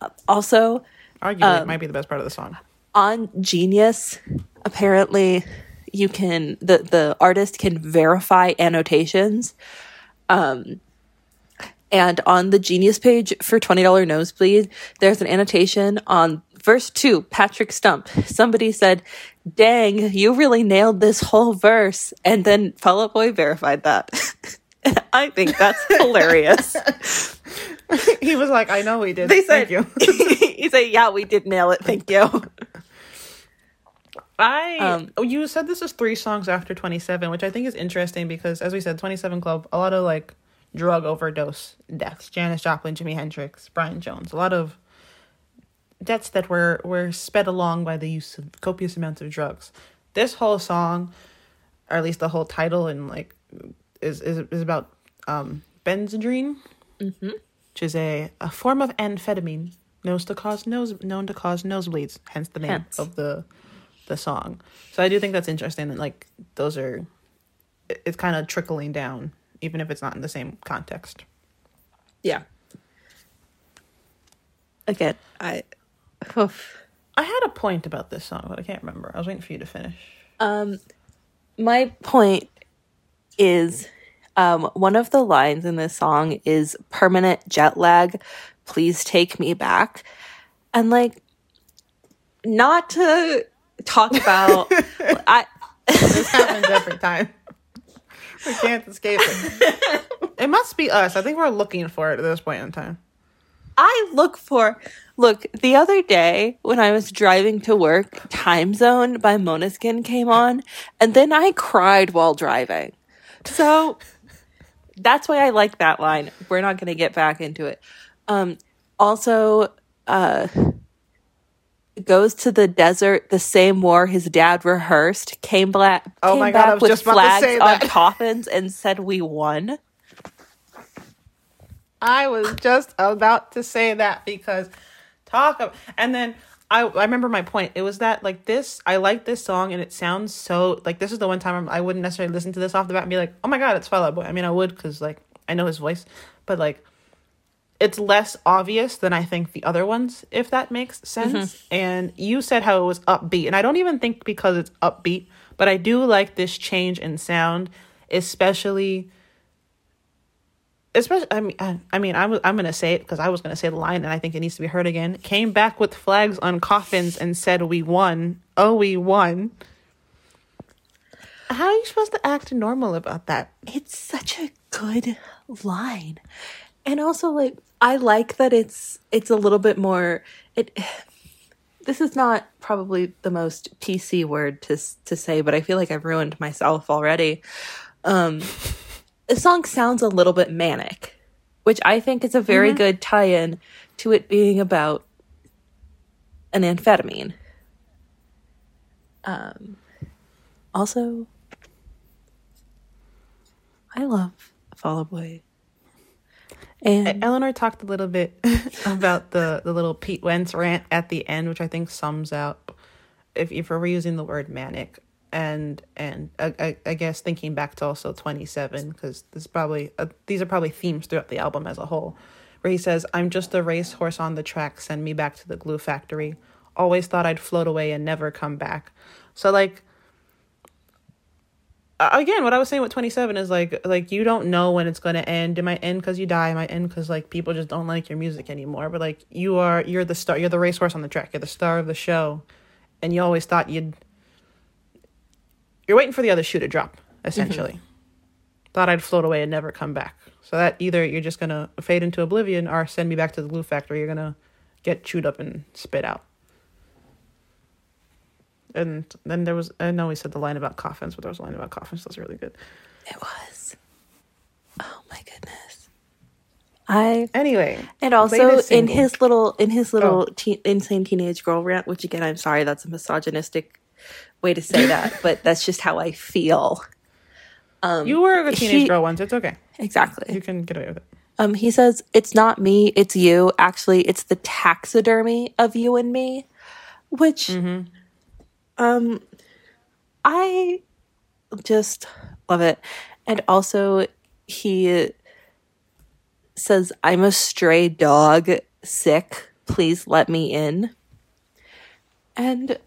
Uh, also, Arguably, Um, it might be the best part of the song. on Genius, apparently you can the the artist can verify annotations. Um and on the Genius page for $20 nosebleed, there's an annotation on verse 2, Patrick Stump. Somebody said, "Dang, you really nailed this whole verse." And then Fall Out Boy verified that. I think that's hilarious. he was like, "I know we did." They said, Thank you. he said, "Yeah, we did nail it. Thank you." I Um, oh, you said this is three songs after 27, which I think is interesting because as we said, 27 Club, a lot of like drug overdose deaths. Janis Joplin, Jimi Hendrix, Brian Jones, a lot of deaths that were were sped along by the use of copious amounts of drugs. This whole song, or at least the whole title, and like is is is about um Benzedrine, which is a a form of amphetamine known to cause nose known to cause nosebleeds. Hence the name Hence. of the the song. So I do think that's interesting that like those are it- it's kind of trickling down even if it's not in the same context. Yeah. Again, I. oof. I had a point about this song, but I can't remember. I was waiting for you to finish. Um, my point is, um, one of the lines in this song is "permanent jet lag." Please take me back, and like, not to talk about. I This happens every time. We can't escape it. It must be us. I think we're looking for it at this point in time. I look for look the other day when I was driving to work, Time Zone by Måneskin came on, and then I cried while driving. So that's why I like that line. We're not going to get back into it. Um, also, uh, goes to the desert the same war his dad rehearsed. Came black. Oh my God, I back was with just about to flags say on that. coffins and said we won. I was just about to say that because talk of, and then I I remember my point. It was that like this. I like this song and it sounds so like this is the one time I wouldn't necessarily listen to this off the bat and be like, oh my god, it's Fall Out Boy. I mean, I would because like I know his voice, but like it's less obvious than I think the other ones, if that makes sense. Mm-hmm. And you said how it was upbeat, and I don't even think because it's upbeat, but I do like this change in sound, especially especially I mean I, I mean I'm I'm gonna say it because I was gonna say the line and I think it needs to be heard again. Came back with flags on coffins and said we won. Oh, we won. How are you supposed to act normal about that? It's such a good line. And also like I like that it's it's a little bit more it this is not probably the most PC word to to say, but I feel like I've ruined myself already. Um the song sounds a little bit manic, which I think is a very mm-hmm. good tie-in to it being about an amphetamine. Um also I love Fall Out Boy. And Eleanor talked a little bit about the, the little Pete Wentz rant at the end, which I think sums up if if we're using the word manic and and I, I, I guess thinking back to also 27 because this probably uh, these are probably themes throughout the album as a whole where he says i'm just a racehorse on the track send me back to the glue factory. Always thought i'd float away and never come back. So like again what i was saying with 27 is like like you don't know when it's going to end. It might end because you die. It might end because like people just don't like your music anymore. But like you are you're the star you're the racehorse on the track. You're the star of the show. And you always thought you'd you're waiting for the other shoe to drop essentially mm-hmm. thought i'd float away and never come back so that either you're just going to fade into oblivion or send me back to the glue factory you're going to get chewed up and spit out and then there was I know we said the line about coffins, but there was a line about coffins that was really good. It was. Oh my goodness. I anyway, and also in his little in his little oh. teen, insane teenage girl rant, which again I'm sorry that's a misogynistic way to say that, but that's just how I feel. Um, you were a teenage he, girl once. It's okay. Exactly. You can get away with it. Um, he says it's not me, it's you. Actually, it's the taxidermy of you and me, which. Mm-hmm um, I just love it. And also, he says, I'm a stray dog, sick. Please let me in. And.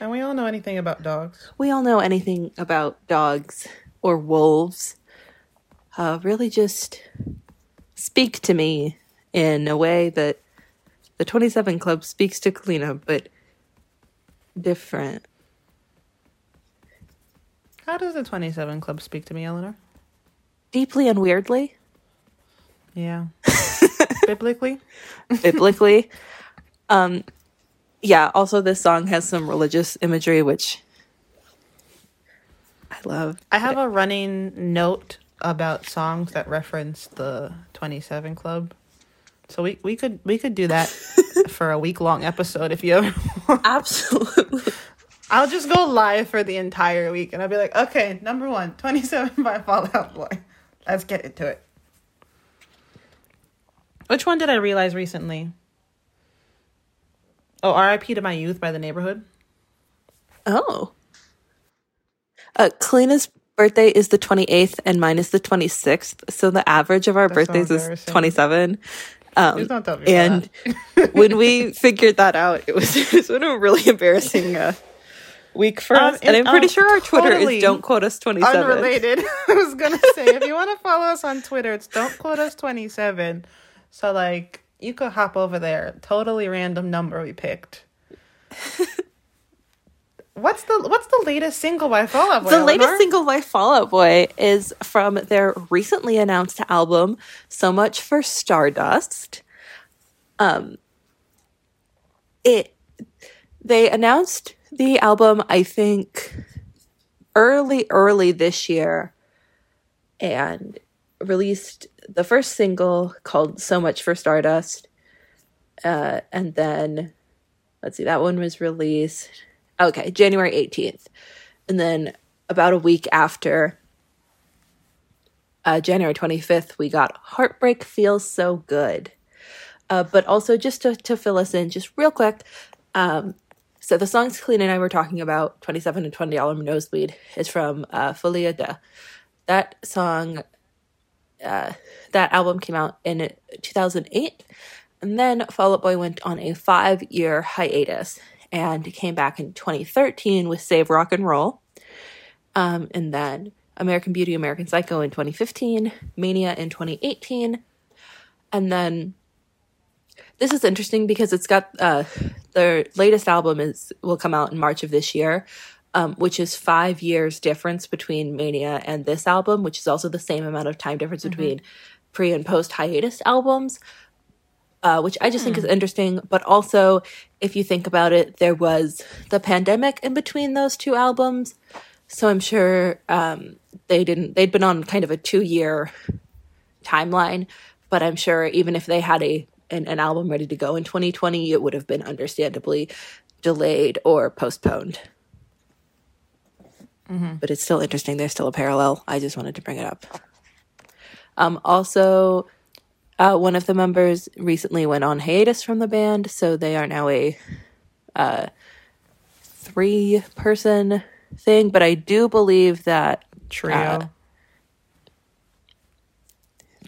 And we all know anything about dogs. We all know anything about dogs or wolves. Uh, really just speak to me in a way that the 27 Club speaks to Kalina, but different. How does the 27 Club speak to me, Eleanor? Deeply and weirdly. Yeah. Biblically? Biblically. Um, yeah, also, this song has some religious imagery, which I love. I have a running note about songs that reference the 27 Club. So we, we could we could do that for a week long episode if you ever want. Absolutely. I'll just go live for the entire week and I'll be like, okay, number one, 27 by Fall Out Boy. Let's get into it. Which one did I realize recently? Oh, RIP to My Youth by The Neighbourhood. Oh. Uh, Kalina's birthday is the 28th and mine is the 26th. So the average of our That's birthdays is 27. Um, and when we figured that out, it was, it was sort of a really embarrassing uh, week for um, us. And I'm pretty um, sure our Twitter totally is don't quote us 27. Unrelated. I was going to say, if you want to follow us on Twitter, it's don't quote us 27. So, like, you could hop over there. Totally random number we picked. What's the what's the latest single by Fall Out Boy? The Eleanor? latest single by Fall Out Boy is from their recently announced album, So Much for Stardust. Um it they announced the album I think early early this year and released the first single called So Much for Stardust. Uh and then let's see that one was released Okay, January 18th. And then about a week after, uh, January 25th, we got Heartbreak Feels So Good. Uh, but also, just to, to fill us in, just real quick, um, so the songs Kalina and I were talking about, 27 and $20 Nosebleed, is from uh, Folie à Deux. That song, uh, that album came out in 2008. And then Fall Out Boy went on a five year hiatus and came back in 2013 with Save Rock and Roll. Um, and then American Beauty, American Psycho in 2015, Mania in 2018, and then this is interesting because it's got uh, their latest album is will come out in March of this year, um, which is five years difference between Mania and this album, which is also the same amount of time difference mm-hmm. between pre and post hiatus albums. Uh, which I just think is hmm. interesting. But also, if you think about it, there was the pandemic in between those two albums, so I'm sure um, they didn't. They'd been on kind of a two year timeline, but I'm sure even if they had a an, an album ready to go in 2020, it would have been understandably delayed or postponed. Mm-hmm. But it's still interesting. There's still a parallel. I just wanted to bring it up. Um, also, uh, one of the members recently went on hiatus from the band, so they are now a uh, three person thing. But I do believe that trio. Uh,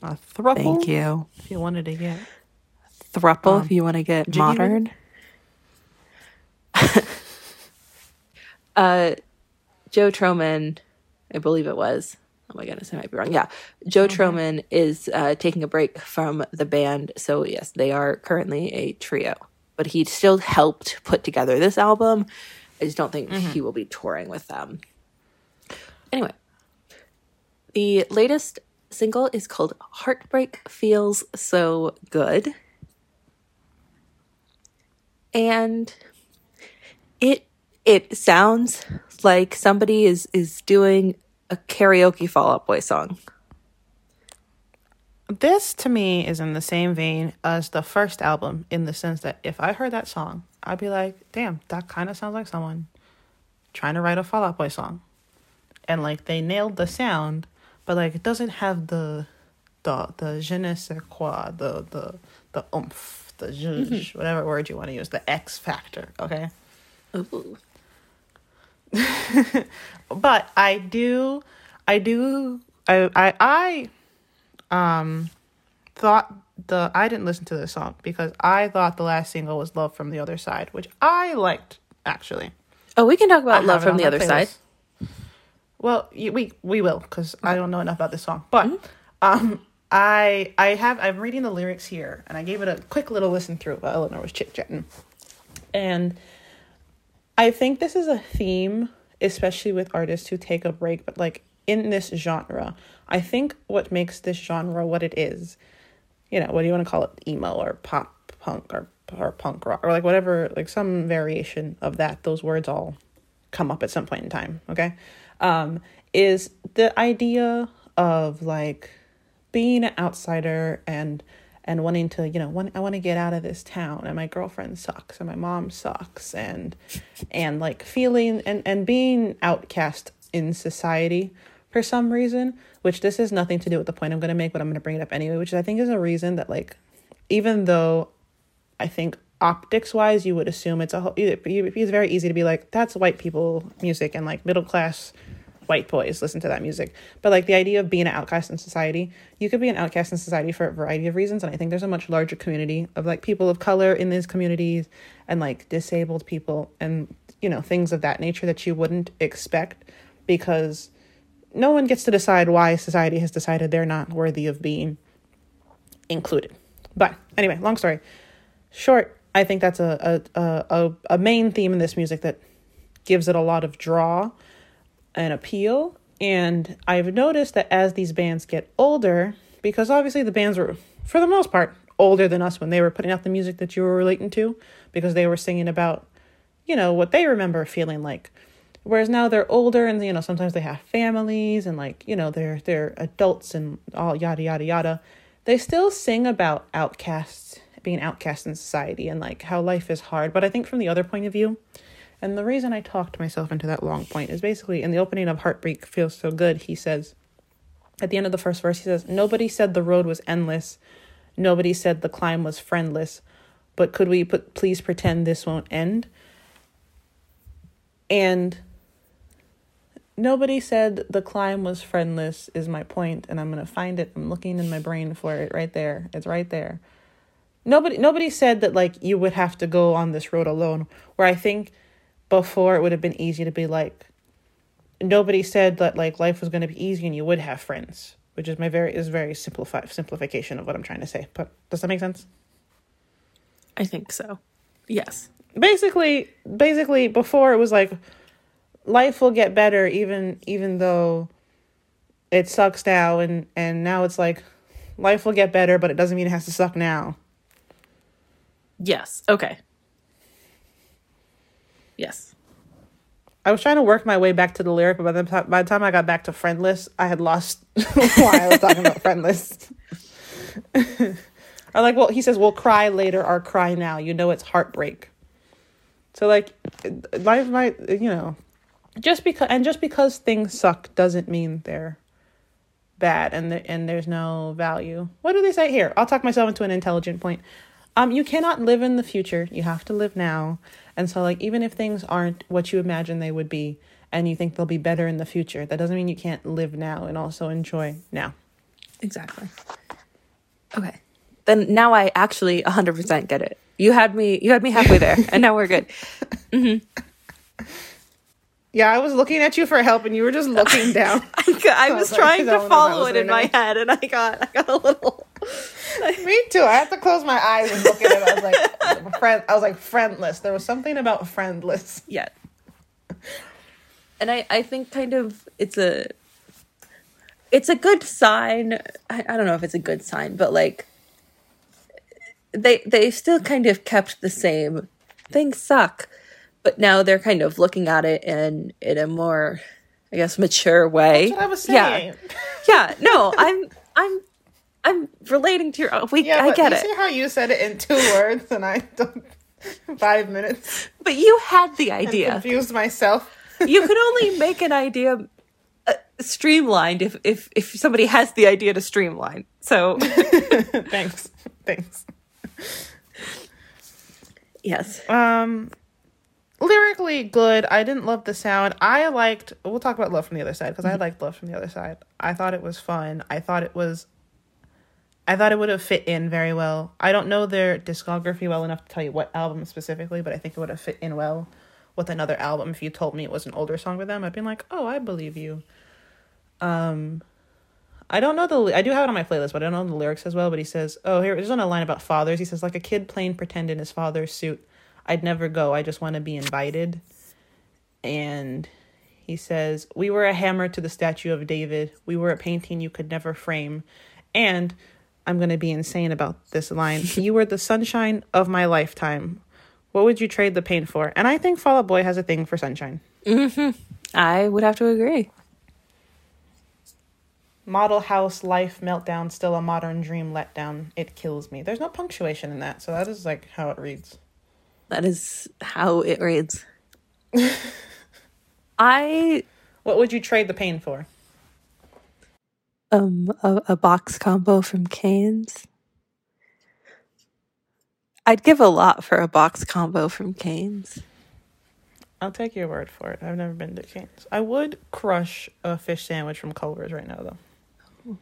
a thruple. Thank you. If you wanted to get thruple, um, if you want to get modern. uh, Joe Trohman, I believe it was. Oh my goodness, I might be wrong. Yeah, Joe okay. Trohman is uh, taking a break from the band, so yes, they are currently a trio. But he still helped put together this album. I just don't think mm-hmm. he will be touring with them. Anyway, the latest single is called Heartbreak Feels So Good. And it it sounds like somebody is is doing a karaoke Fall Out Boy song. This to me is in the same vein as the first album in the sense that if I heard that song, I'd be like, damn, that kind of sounds like someone trying to write a Fall Out Boy song. And like they nailed the sound, but like it doesn't have the the the je ne sais quoi, the the the oomph, the zhuzh, mm-hmm. whatever word you want to use, the X factor, okay? but I do I do I I I um thought the I didn't listen to this song because I thought the last single was Love from the Other Side, which I liked actually. Oh, we can talk about I Love from the Other playlist. Side. Well, we we will because I don't know enough about this song. But mm-hmm. um, I I have I'm reading the lyrics here, and I gave it a quick little listen through while Eleanor was chit chatting, and I think this is a theme, especially with artists who take a break, but like in this genre. I think what makes this genre what it is, you know, what do you want to call it, emo or pop punk or or punk rock or like whatever, like some variation of that. Those words all come up at some point in time. Okay um, is the idea of like being an outsider and and wanting to you know want, i want to get out of this town and my girlfriend sucks and my mom sucks and and like feeling and and being outcast in society for some reason which this has nothing to do with the point i'm going to make but i'm going to bring it up anyway which i think is a reason that like even though i think optics wise you would assume it's a whole it's very easy to be like that's white people music and like middle class white boys listen to that music. But like the idea of being an outcast in society you could be an outcast in society for a variety of reasons and i think there's a much larger community of like people of color in these communities and like disabled people and you know things of that nature that you wouldn't expect because no one gets to decide why society has decided they're not worthy of being included. But anyway long story short I think that's a, a, a, a main theme in this music that gives it a lot of draw and appeal. And I've noticed that as these bands get older, because obviously the bands were, for the most part, older than us when they were putting out the music that you were relating to, because they were singing about, you know, what they remember feeling like. Whereas now they're older and you know sometimes they have families and like you know they're they're adults and all yada yada yada. They still sing about outcasts being outcast in society and like how life is hard. But I think from the other point of view, and the reason I talked myself into that long point is basically in the opening of Heartbreak Feels So Good, he says, at the end of the first verse, he says, Nobody said the road was endless. Nobody said the climb was friendless. But could we put, please pretend this won't end? And nobody said the climb was friendless, is my point, and I'm going to find it. I'm looking in my brain for it right there. It's right there nobody nobody said that like you would have to go on this road alone where i think before it would have been easy to be like nobody said that like life was going to be easy and you would have friends, which is my very is very simplified simplification of what I'm trying to say. But does that make sense? I think so. Yes. Basically, basically before it was like life will get better even even though it sucks now and and now it's like life will get better but it doesn't mean it has to suck now. Yes. Okay. Yes. I was trying to work my way back to the lyric, but by the, time, by the time I got back to friendless, I had lost why I was talking about friendless. or like, well, he says, "We'll cry later or cry now." You know, it's heartbreak. So like, life might, you know, just because and just because things suck doesn't mean they're bad and the, and there's no value. What do they say here? I'll talk myself into an intelligent point. Um, you cannot live in the future. You have to live now. And so, like, even if things aren't what you imagine they would be, and you think they'll be better in the future, that doesn't mean you can't live now and also enjoy now. Exactly. Okay. Then now I actually 100% get it. You had me. You had me halfway there, and now we're good. Mm-hmm. Yeah, I was looking at you for help, and you were just looking down. I, got, I was trying to follow it in my head, and I got I got a little. Me too. I had to close my eyes and look at it. I was like, friend. I was like friendless. There was something about friendless. Yeah. And I I think kind of it's a it's a good sign. I, I don't know if it's a good sign, but like they they still kind of kept the same. Things suck, but now they're kind of looking at it in in a more, I guess, mature way. I was saying. Yeah, yeah. No, I'm I'm I'm relating to your. We, yeah, I get you it. See how you said it in two words, and I don't five minutes. But you had the idea. I confused myself. you can only make an idea uh, streamlined if if if somebody has the idea to streamline. So thanks, thanks. Yes. Um, lyrically good. I didn't love the sound. I liked. We'll talk about love from the other side because I liked love from the other side. I thought it was fun. I thought it was. I thought it would have fit in very well. I don't know their discography well enough to tell you what album specifically, but I think it would have fit in well with another album. If you told me it was an older song with them, I'd been like, "Oh, I believe you." Um, I don't know the. I do have it on my playlist, but I don't know the lyrics as well. But he says, "Oh, here there's on a line about fathers." He says, "Like a kid playing pretend in his father's suit. I'd never go. I just want to be invited." And he says, "We were a hammer to the statue of David. We were a painting you could never frame." And I'm going to be insane about this line. you were the sunshine of my lifetime. What would you trade the pain for? And I think Fall Out Boy has a thing for sunshine. Mm-hmm. I would have to agree. Model house life meltdown, still a modern dream letdown. It kills me. There's no punctuation in that, so that is like how it reads. That is how it reads. I. What would you trade the pain for? Um, a, a box combo from Cane's. I'd give a lot for a box combo from Cane's. I'll take your word for it. I've never been to Cane's. I would crush a fish sandwich from Culver's right now, though.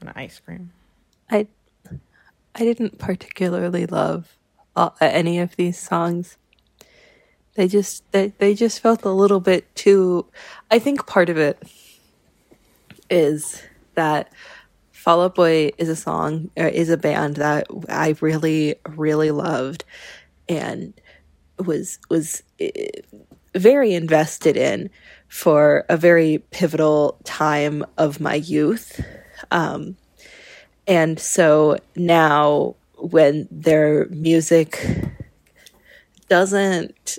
And ice cream. I, I didn't particularly love all, any of these songs. They just they they just felt a little bit too. I think part of it is that Fall Out Boy is a song or is a band that I really really loved and was was eh, very invested in for a very pivotal time of my youth. Um, and so now when their music doesn't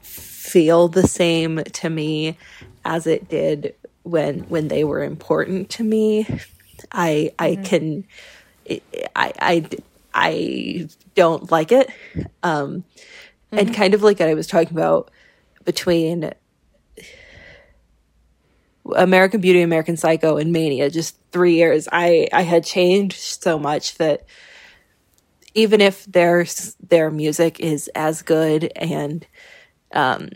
feel the same to me as it did when when they were important to me i i mm-hmm. can I, I i don't like it um mm-hmm. and kind of like i was talking about between american beauty american psycho and mania just three years i i had changed so much that even if their their music is as good and um,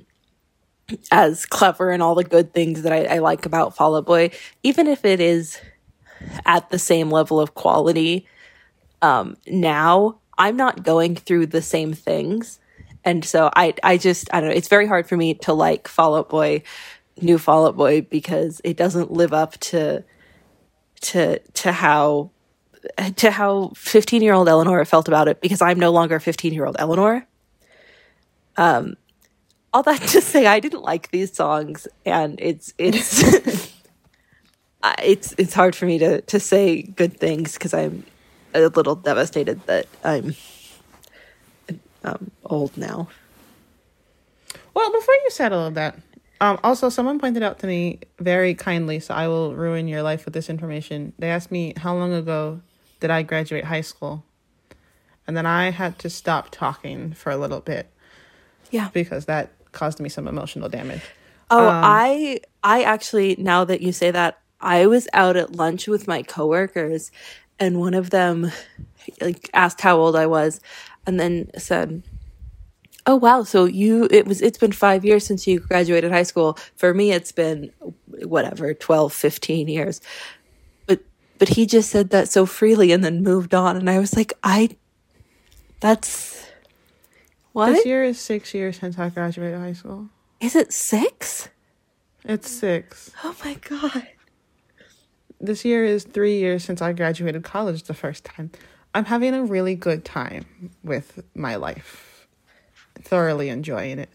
as clever and all the good things that I, I like about Fall Out Boy, even if it is at the same level of quality um, now, I'm not going through the same things and so I I just I don't know. It's very hard for me to like Fall Out Boy, new Fall Out Boy because it doesn't live up to to to how to how 15 year old Eleanor felt about it because I'm no longer 15 year old Eleanor. Um, all that to say, I didn't like these songs, and it's it's it's it's hard for me to to say good things because I'm a little devastated that I'm um, old now. Well, before you said all of that, um, also someone pointed out to me very kindly, so I will ruin your life with this information. They asked me how long ago did I graduate high school, and then I had to stop talking for a little bit. Yeah, because that caused me some emotional damage. Oh, um, I I actually now that you say that, I was out at lunch with my coworkers, and one of them like asked how old I was, and then said, "Oh wow, so you it was it's been 5 years since you graduated high school. For me it's been whatever, 12, 15 years." But but he just said that so freely and then moved on and I was like, "I that's what? This year is 6 years since I graduated high school. Is it 6? It's 6. Oh my god. This year is 3 years since I graduated college the first time. I'm having a really good time with my life. Thoroughly enjoying it.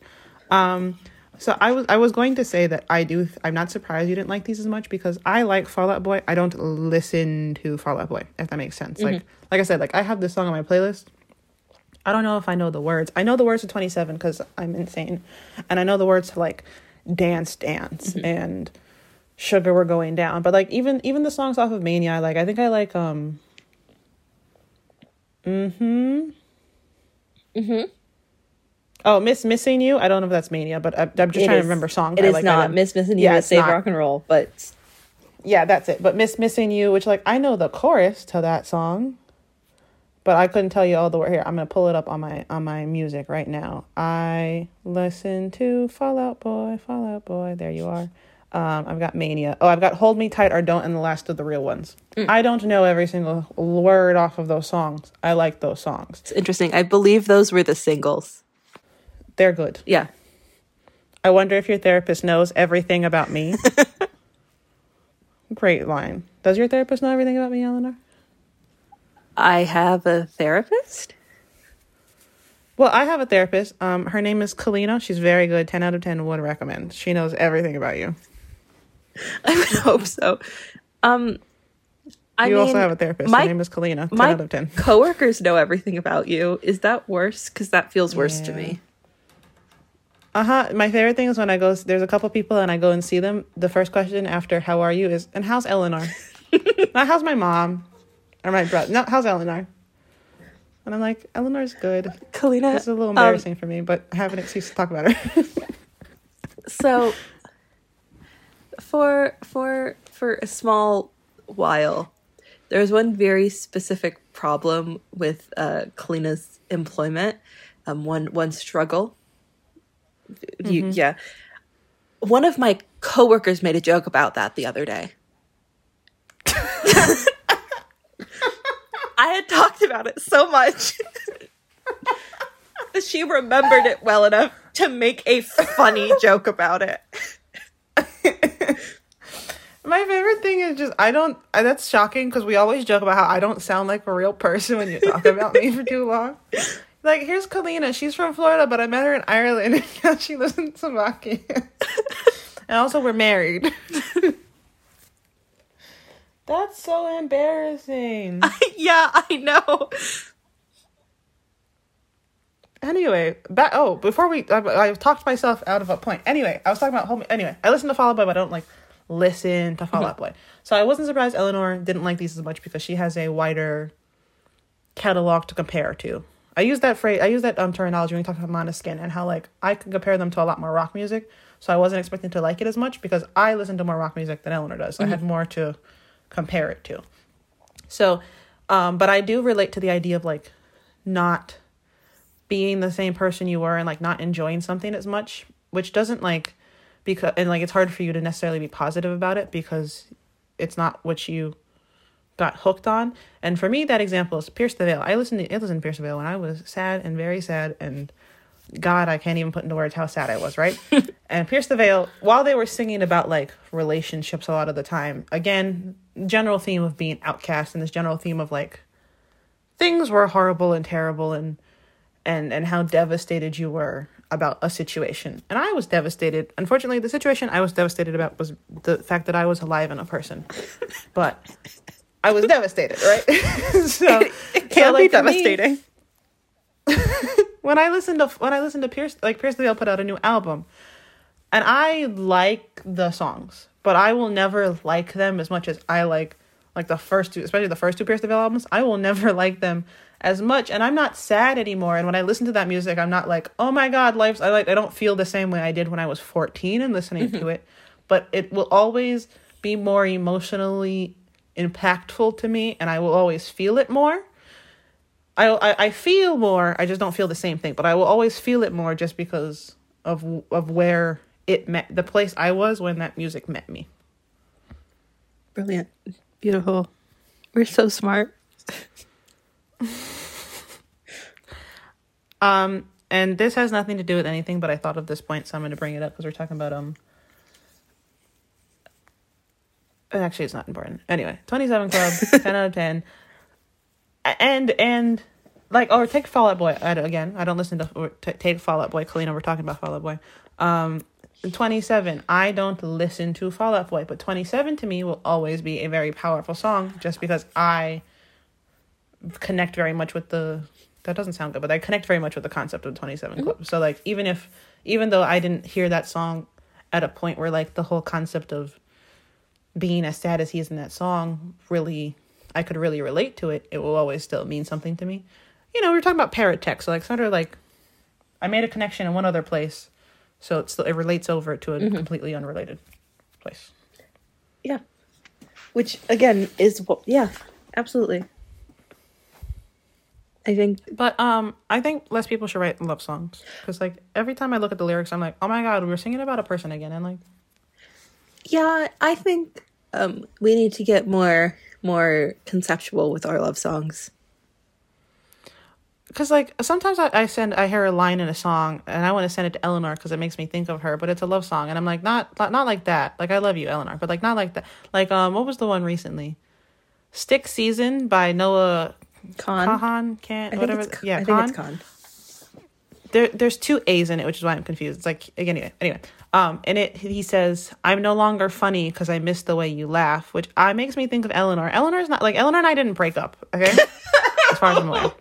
Um so I was I was going to say that I do I'm not surprised you didn't like these as much because I like Fall Out Boy. I don't listen to Fall Out Boy if that makes sense. Mm-hmm. Like like I said like I have this song on my playlist. I don't know if I know the words. I know the words to 27 cuz I'm insane. And I know the words to like Dance Dance mm-hmm. and Sugar We're Going Down. But like even even the songs off of Mania I like. I think I like um Mm-hmm. Mm-hmm. Oh, Miss Missing You. I don't know if that's Mania, but I, am just it trying is, to remember songs. It I is like, not Miss Missing You. Yeah, Save not. Rock and Roll, but yeah, that's it. But Miss Missing You, which like I know the chorus to that song, but I couldn't tell you all the word here. I'm gonna pull it up on my on my music right now. I listen to Fall Out Boy, Fall Out Boy. There you are. Um, I've got Mania. Oh, I've got Hold Me Tight or Don't and the last of the real ones. Mm. I don't know every single word off of those songs. I like those songs. It's interesting. I believe those were the singles. They're good. Yeah. I wonder if your therapist knows everything about me. Great line. Does your therapist know everything about me, Eleanor? I have a therapist. Well, I have a therapist. Um, her name is Kalina. She's very good. Ten out of ten would recommend. She knows everything about you. I would hope so. Um, I you mean, also have a therapist. My, Her name is Kalina. 10 my out of 10. coworkers know everything about you. Is that worse? Because that feels worse yeah. to me. Uh huh. My favorite thing is when I go, there's a couple people and I go and see them. The first question after, How are you? is, And how's Eleanor? Not how's my mom or my brother. No, how's Eleanor? And I'm like, Eleanor's good. Kalina. It's a little embarrassing um, for me, but I have an excuse to talk about her. so for for for a small while, there was one very specific problem with uh, Kalina's employment. Um, one one struggle. You, mm-hmm. Yeah, one of my coworkers made a joke about that the other day. I had talked about it so much that she remembered it well enough to make a funny joke about it. My favorite thing is just I don't. That's shocking because we always joke about how I don't sound like a real person when you talk about me for too long. Like here's Kalina. She's from Florida, but I met her in Ireland, and now she lives in Slovakia. and also, we're married. That's so embarrassing. yeah, I know. Anyway, back. Oh, before we, I, have talked myself out of a point. Anyway, I was talking about home. Anyway, I listen to Fall Out Boy, but I don't like listen to Fall Out Boy. So I wasn't surprised Eleanor didn't like these as much because she has a wider catalog to compare to. I use that phrase. I use that um, terminology when we talk about Måneskin and how like I can compare them to a lot more rock music. So I wasn't expecting to like it as much because I listen to more rock music than Eleanor does. So mm-hmm. I had more to compare it to. So, um, but I do relate to the idea of like not being the same person you were and like not enjoying something as much, which doesn't like because and like it's hard for you to necessarily be positive about it because it's not what you got hooked on. And for me, that example is Pierce the Veil. I listened to I listened to Pierce the Veil when I was sad and very sad and God, I can't even put into words how sad I was, right? and Pierce the Veil, while they were singing about like relationships a lot of the time, again, general theme of being outcast and this general theme of like things were horrible and terrible and and and how devastated you were about a situation. And I was devastated. Unfortunately, the situation I was devastated about was the fact that I was alive and a person. But I was devastated, right? so it, it can so, like, be for me- devastating. When I listen to when I listened to Pierce like Pierce the Veil put out a new album, and I like the songs, but I will never like them as much as I like like the first two, especially the first two Pierce the Veil albums. I will never like them as much, and I'm not sad anymore. And when I listen to that music, I'm not like, oh my god, life's. I like I don't feel the same way I did when I was 14 and listening to mm-hmm. it, but it will always be more emotionally impactful to me, and I will always feel it more. I, I I feel more. I just don't feel the same thing, but I will always feel it more just because of of where it met the place I was when that music met me. Brilliant. Beautiful. We're so smart. Um, and this has nothing to do with anything, but I thought of this point, so I'm going to bring it up because we're talking about um. Actually, it's not important. Anyway, Twenty Seven Club, ten out of ten. And and like, or take Fall Out Boy. I, again, I don't listen to or t- take Fall Out Boy. Kalina, we're talking about Fall Out Boy. Um, Twenty Seven. I don't listen to Fall Out Boy, but Twenty Seven to me will always be a very powerful song, just because I connect very much with the that doesn't sound good but i connect very much with the concept of 27 club so like even if even though i didn't hear that song at a point where like the whole concept of being as sad as he is in that song really i could really relate to it it will always still mean something to me you know we were talking about paratext so like sort of like i made a connection in one other place so it's still it relates over to a completely unrelated place Yeah. Which again is what yeah, absolutely. I think But um, I think less people should write love songs because like every time I look at the lyrics, I'm like, oh my god, we're singing about a person again, and like, yeah, I think um we need to get more more conceptual with our love songs. because like sometimes I, I send I hear a line in a song and I want to send it to Eleanor because it makes me think of her, but it's a love song, and I'm like, not not, not like that. Like I love you, Eleanor, but like not like that. Like um, what was the one recently? Stick Season by Noah Con. Kahan, can't I think whatever. it's, yeah, I Khan. think it's con. there there's two A's in it, which is why I'm confused. It's like anyway, anyway. Um, and it he says, "I'm no longer funny because I miss the way you laugh," which I makes me think of Eleanor. Eleanor's not like Eleanor and I didn't break up, okay? as far as I'm aware,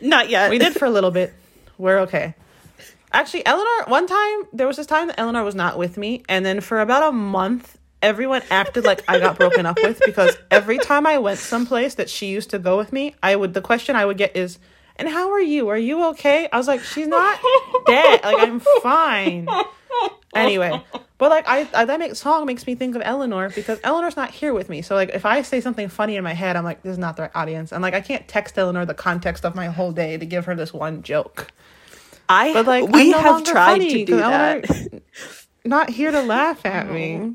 Not yet. we did for a little bit. We're okay. Actually, Eleanor, one time there was this time that Eleanor was not with me, and then for about a month, everyone acted like I got broken up with because every time I went someplace that she used to go with me, I would the question I would get is, "And how are you? Are you okay?" I was like, "She's not dead. Like I'm fine." Anyway, but like I, I that make, song makes me think of Eleanor because Eleanor's not here with me. So like if I say something funny in my head, I'm like, "This is not the right audience." And like I can't text Eleanor the context of my whole day to give her this one joke. I But like we no have tried to do that. Eleanor- not here to laugh at me.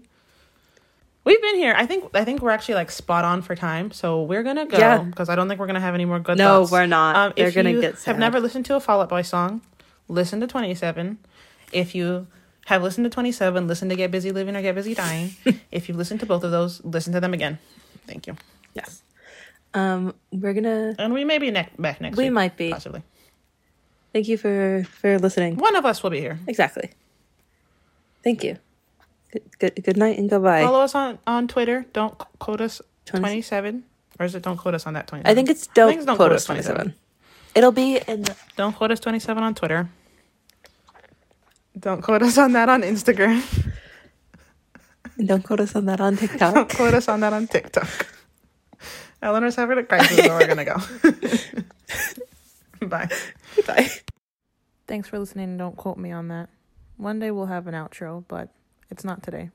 We've been here. I think I think we're actually like spot on for time. So we're gonna go Yeah. because I don't think we're gonna have any more good No, thoughts. we're not. Um, They're if gonna you get have never listened to a Fall Out Boy song, listen to Twenty Seven. If you have listened to Twenty Seven, listen to Get Busy Living or Get Busy Dying. if you've listened to both of those, listen to them again. Thank you. Yes. Um, we're gonna And we may be ne- back next We week. might be. Possibly. thank you for for listening. One of us will be here. Exactly. Thank you. Good good, good night and goodbye. Follow us on, on Twitter. Don't quote us Twenty- 27. Or is it don't quote us on that 27? I think it's don't, think it's quote us twenty seven. It'll be in the Don't quote us 27 on Twitter. Don't quote us on that on Instagram. don't quote us on that on TikTok. Don't quote us on that on TikTok. Eleanor's having a crisis, so we're going to go. Bye. Bye. Thanks for listening. Don't quote me on that. One day we'll have an outro, but it's not today.